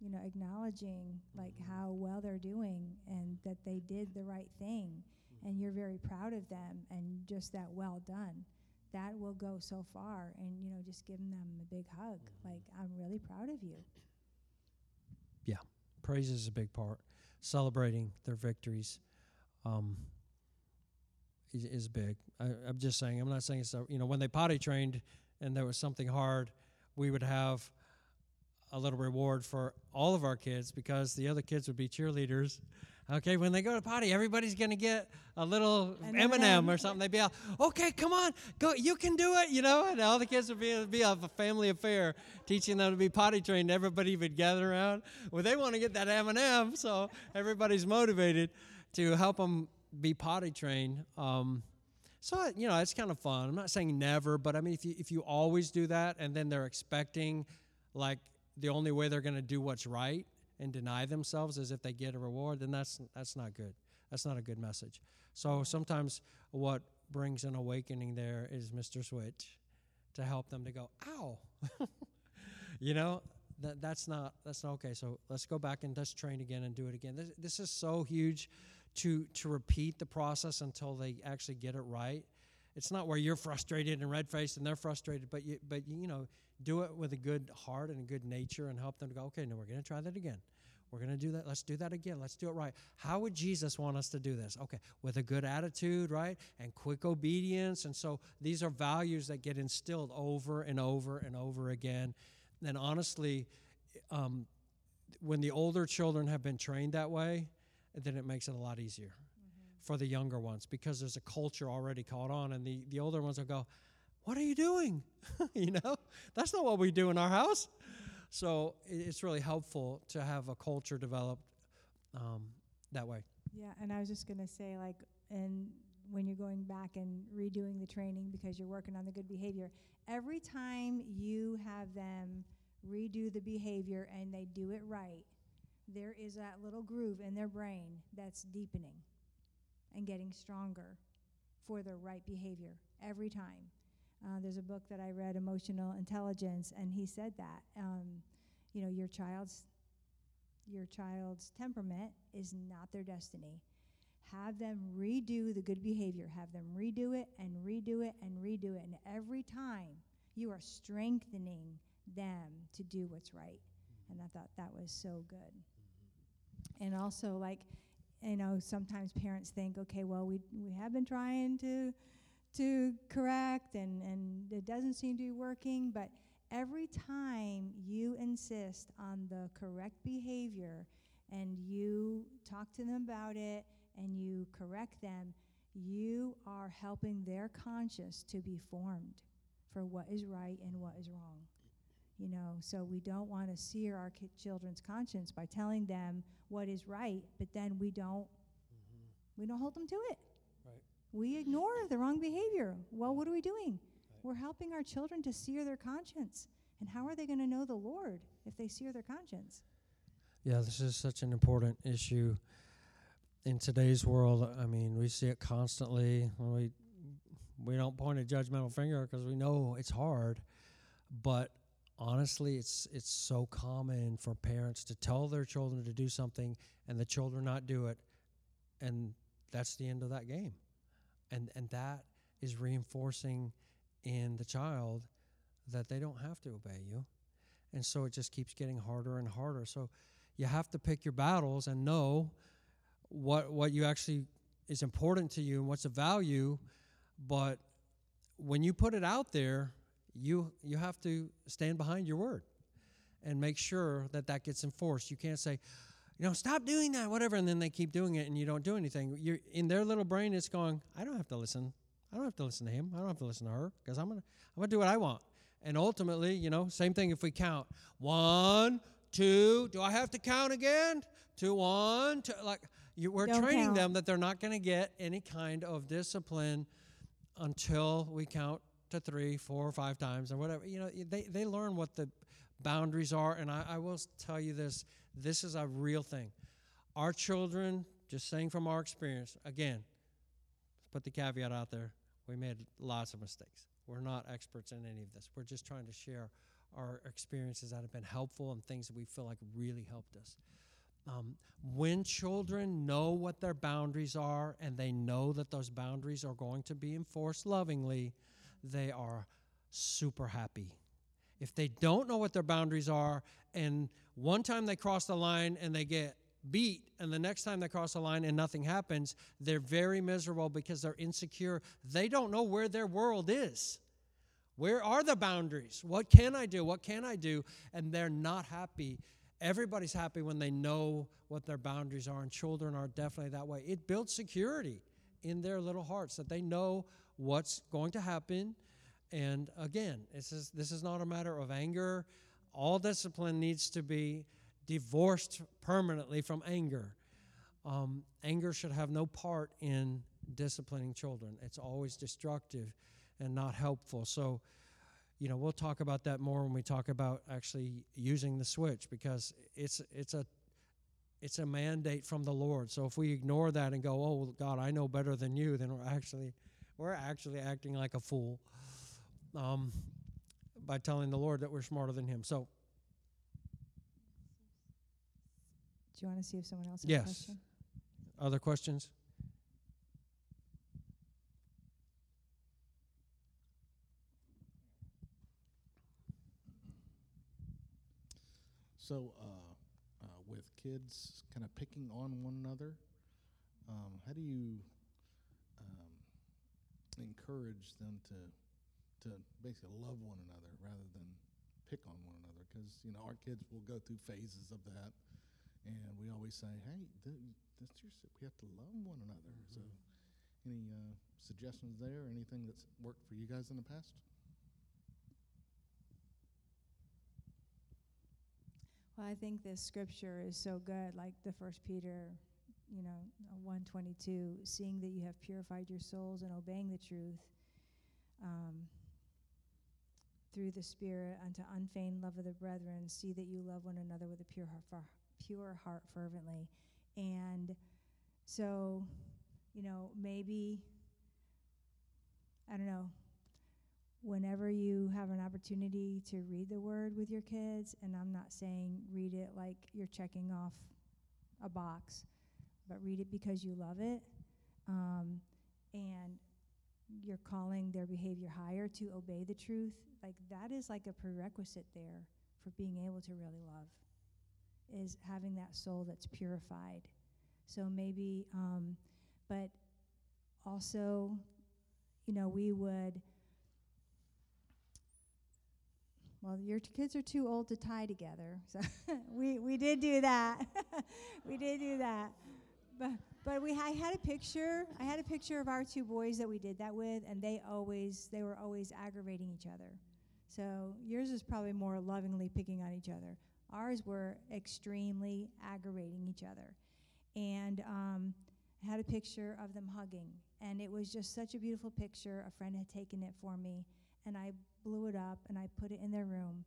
you know, acknowledging like how well they're doing and that they did the right thing mm-hmm. and you're very proud of them and just that well done. That will go so far and you know just giving them a big hug mm-hmm. like I'm really proud of you. Yeah. Praise is a big part. Celebrating their victories um, is, is big. I, I'm just saying, I'm not saying it's, a, you know, when they potty trained and there was something hard, we would have a little reward for all of our kids because the other kids would be cheerleaders. Okay, when they go to potty, everybody's gonna get a little M and M or something. They'd be all, "Okay, come on, go, you can do it," you know. And all the kids would be be a family affair, teaching them to be potty trained. Everybody would gather around. Well, they want to get that M and M, so everybody's motivated to help them be potty trained. Um, so you know, it's kind of fun. I'm not saying never, but I mean, if you if you always do that, and then they're expecting, like the only way they're going to do what's right and deny themselves as if they get a reward, then that's that's not good. That's not a good message. So sometimes what brings an awakening there is Mr. Switch to help them to go, ow. you know, that that's not that's not okay. So let's go back and let's train again and do it again. This, this is so huge to to repeat the process until they actually get it right. It's not where you're frustrated and red faced and they're frustrated, but you but you know do it with a good heart and a good nature and help them to go, okay, now we're going to try that again. We're going to do that. Let's do that again. Let's do it right. How would Jesus want us to do this? Okay, with a good attitude, right? And quick obedience. And so these are values that get instilled over and over and over again. And honestly, um, when the older children have been trained that way, then it makes it a lot easier for the younger ones because there's a culture already caught on. And the, the older ones will go, What are you doing? you know, that's not what we do in our house. So it's really helpful to have a culture developed um, that way. Yeah, and I was just gonna say, like, and when you're going back and redoing the training because you're working on the good behavior, every time you have them redo the behavior and they do it right, there is that little groove in their brain that's deepening and getting stronger for the right behavior every time. Uh, there's a book that I read, Emotional Intelligence, and he said that. Um, you know, your child's your child's temperament is not their destiny. Have them redo the good behavior. Have them redo it and redo it and redo it. And every time you are strengthening them to do what's right. And I thought that was so good. And also, like, you know, sometimes parents think, okay, well, we we have been trying to to correct and, and it doesn't seem to be working, but every time you insist on the correct behavior and you talk to them about it and you correct them, you are helping their conscience to be formed for what is right and what is wrong. You know, so we don't want to sear our children's conscience by telling them what is right, but then we don't mm-hmm. we don't hold them to it. Right. We ignore the wrong behavior. Well, what are we doing? We're helping our children to sear their conscience. And how are they going to know the Lord if they sear their conscience? Yeah, this is such an important issue in today's world. I mean, we see it constantly. We we don't point a judgmental finger because we know it's hard, but honestly, it's it's so common for parents to tell their children to do something and the children not do it, and that's the end of that game, and and that is reinforcing in the child that they don't have to obey you, and so it just keeps getting harder and harder. So you have to pick your battles and know what what you actually is important to you and what's a value. But when you put it out there you you have to stand behind your word and make sure that that gets enforced. You can't say you know stop doing that whatever and then they keep doing it and you don't do anything. You're in their little brain it's going i don't have to listen. I don't have to listen to him. I don't have to listen to her because i'm gonna i'm gonna do what i want. And ultimately you know same thing if we count. One two do i have to count again? Two one two like you, we're Don't training count. them that they're not going to get any kind of discipline until we count to three, four, or five times, or whatever. You know, they, they learn what the boundaries are. And I, I will tell you this this is a real thing. Our children, just saying from our experience, again, put the caveat out there, we made lots of mistakes. We're not experts in any of this. We're just trying to share our experiences that have been helpful and things that we feel like really helped us. Um, when children know what their boundaries are and they know that those boundaries are going to be enforced lovingly, they are super happy. If they don't know what their boundaries are, and one time they cross the line and they get beat, and the next time they cross the line and nothing happens, they're very miserable because they're insecure. They don't know where their world is. Where are the boundaries? What can I do? What can I do? And they're not happy. Everybody's happy when they know what their boundaries are, and children are definitely that way. It builds security in their little hearts that they know what's going to happen. And again, this is this is not a matter of anger. All discipline needs to be divorced permanently from anger. Um, anger should have no part in disciplining children. It's always destructive and not helpful. So, you know, we'll talk about that more when we talk about actually using the switch because it's it's a it's a mandate from the Lord. So if we ignore that and go, "Oh God, I know better than you," then we're actually we're actually acting like a fool um, by telling the Lord that we're smarter than Him. So Do you want to see if someone else has Yes. a question? Other questions? So, uh, uh, with kids kind of picking on one another. Um, how do you encourage them to to basically love one another rather than pick on one another? Because you know our kids will go through phases of that, and we always say, "Hey, th- that's your si- we have to love one another." So, any uh, suggestions there? Anything that's worked for you guys in the past? Well, I think this scripture is so good, like the First Peter, you know, one twenty two, seeing that you have purified your souls and obeying the truth um, through the Spirit unto unfeigned love of the brethren, see that you love one another with a pure heart, pure heart fervently, and so, you know, maybe I don't know whenever you have an opportunity to read the word with your kids, and I'm not saying read it like you're checking off a box, but read it because you love it, um, and you're calling their behavior higher to obey the truth. Like that is like a prerequisite there for being able to really love, is having that soul that's purified. So maybe, um, but also, you know, we would well, your t- kids are too old to tie together. So we, we did do that. we did do that. But, but we I had a picture. I had a picture of our two boys that we did that with, and they always they were always aggravating each other. So yours is probably more lovingly picking on each other. Ours were extremely aggravating each other, and um, I had a picture of them hugging, and it was just such a beautiful picture. A friend had taken it for me, and I blew it up and I put it in their room.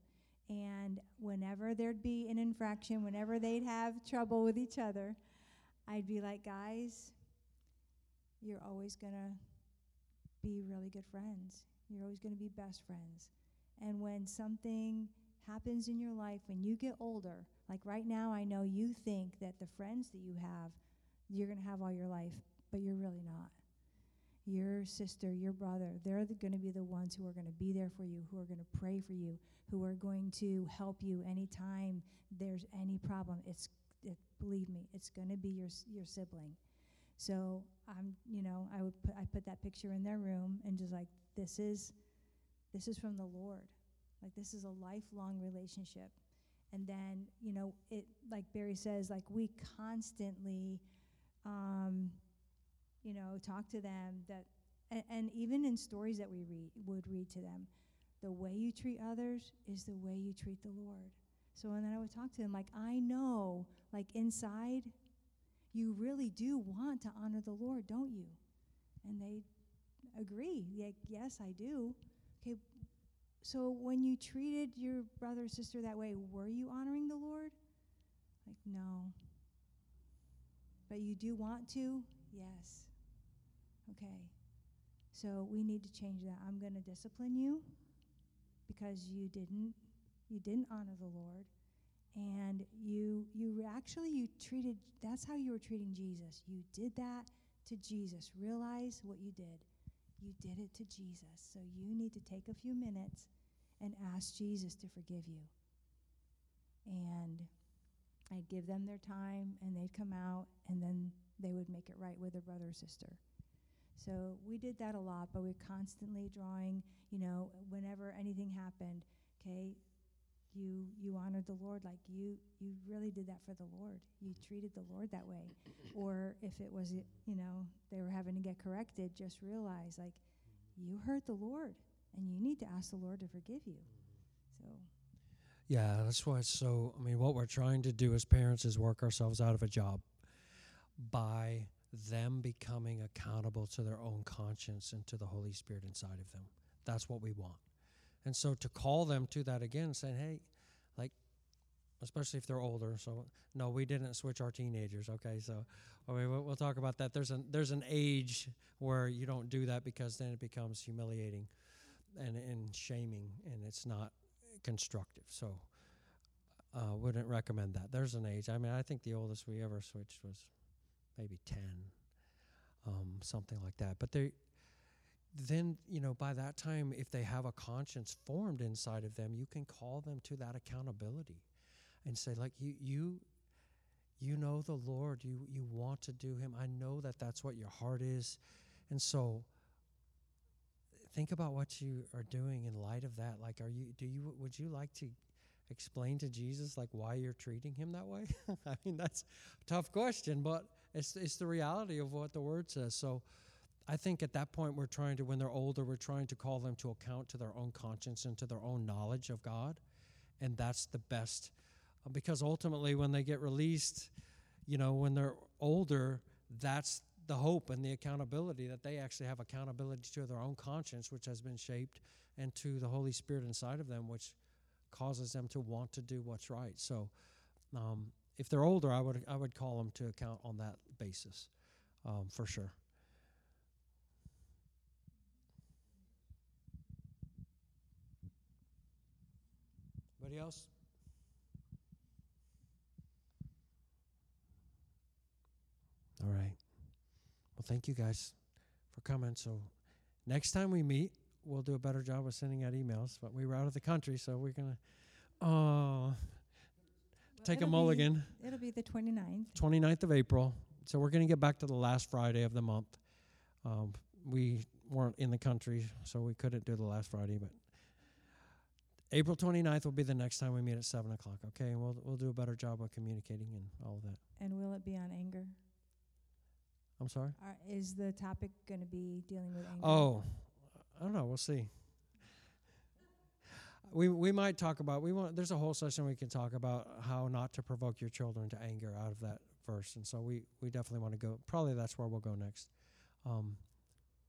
And whenever there'd be an infraction, whenever they'd have trouble with each other, I'd be like, guys, you're always going to be really good friends. You're always going to be best friends. And when something happens in your life, when you get older, like right now, I know you think that the friends that you have, you're going to have all your life, but you're really not your sister, your brother, they're the going to be the ones who are going to be there for you, who are going to pray for you, who are going to help you anytime there's any problem. It's it, believe me, it's going to be your your sibling. So I'm, you know, I would put I put that picture in their room and just like this is this is from the Lord. Like this is a lifelong relationship. And then, you know, it like Barry says, like we constantly um, you know, talk to them that, and, and even in stories that we read, would read to them, the way you treat others is the way you treat the Lord. So, and then I would talk to them like, I know, like inside, you really do want to honor the Lord, don't you? And they agree. Like, yes, I do. Okay, so when you treated your brother or sister that way, were you honoring the Lord? Like, no. But you do want to? Yes. Okay. So we need to change that. I'm going to discipline you because you didn't you didn't honor the Lord and you you actually you treated that's how you were treating Jesus. You did that to Jesus. Realize what you did. You did it to Jesus. So you need to take a few minutes and ask Jesus to forgive you. And I'd give them their time and they'd come out and then they would make it right with their brother or sister. So we did that a lot, but we're constantly drawing, you know, whenever anything happened, okay, you you honored the Lord like you you really did that for the Lord. You mm-hmm. treated the Lord that way. or if it was, you know, they were having to get corrected, just realize like mm-hmm. you hurt the Lord and you need to ask the Lord to forgive you. So Yeah, that's why it's so. I mean, what we're trying to do as parents is work ourselves out of a job by them becoming accountable to their own conscience and to the Holy Spirit inside of them. That's what we want. And so to call them to that again, saying, hey, like, especially if they're older. So, no, we didn't switch our teenagers, okay? So, I mean, we'll, we'll talk about that. There's an, there's an age where you don't do that because then it becomes humiliating and, and shaming, and it's not constructive. So, uh, wouldn't recommend that. There's an age. I mean, I think the oldest we ever switched was maybe 10, um, something like that. But they, then, you know, by that time, if they have a conscience formed inside of them, you can call them to that accountability and say, like, you, you, You know the Lord. You you want to do him. I know that that's what your heart is. And so think about what you are doing in light of that. Like are you do you would you like to explain to Jesus like why you're treating him that way? I mean, that's a tough question, but it's it's the reality of what the word says. So I think at that point we're trying to when they're older, we're trying to call them to account to their own conscience and to their own knowledge of God. And that's the best uh, because ultimately when they get released, you know, when they're older, that's the hope and the accountability that they actually have accountability to their own conscience, which has been shaped, and to the Holy Spirit inside of them, which causes them to want to do what's right. So, um, if they're older, I would I would call them to account on that basis, um, for sure. Anybody else? All right. Well, thank you guys for coming. So, next time we meet, we'll do a better job of sending out emails. But we were out of the country, so we're gonna. Oh, take a It'll be- mulligan. It'll be the 29th. 29th of April. So we're going to get back to the last Friday of the month. Um, we weren't in the country, so we couldn't do the last Friday, but April 29th will be the next time we meet at 7 o'clock, okay? And we'll, we'll do a better job of communicating and all of that. And will it be on anger? I'm sorry? Are, is the topic going to be dealing with anger? Oh, I don't know. We'll see. We, we might talk about we want there's a whole session we can talk about how not to provoke your children to anger out of that verse and so we we definitely want to go probably that's where we'll go next um,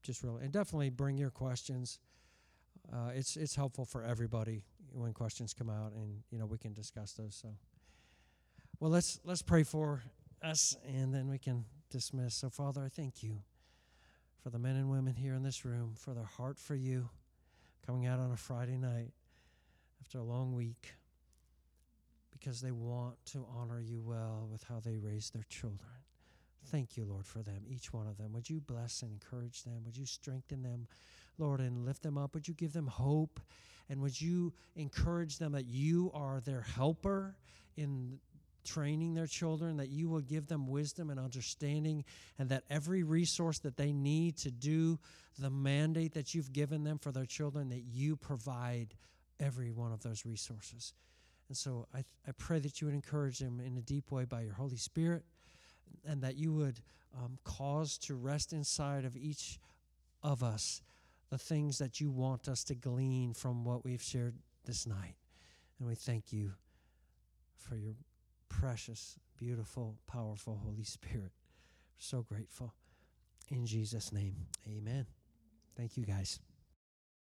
just really and definitely bring your questions uh, it's it's helpful for everybody when questions come out and you know we can discuss those so well let's let's pray for us and then we can dismiss so father i thank you for the men and women here in this room for their heart for you coming out on a friday night after a long week because they want to honor you well with how they raise their children. Thank you, Lord, for them, each one of them. Would you bless and encourage them? Would you strengthen them, Lord, and lift them up? Would you give them hope? And would you encourage them that you are their helper in training their children, that you will give them wisdom and understanding, and that every resource that they need to do the mandate that you've given them for their children, that you provide every one of those resources. And so I, I pray that you would encourage them in a deep way by your Holy Spirit and that you would um, cause to rest inside of each of us the things that you want us to glean from what we've shared this night. And we thank you for your precious, beautiful, powerful Holy Spirit. So grateful. In Jesus' name, amen. Thank you, guys.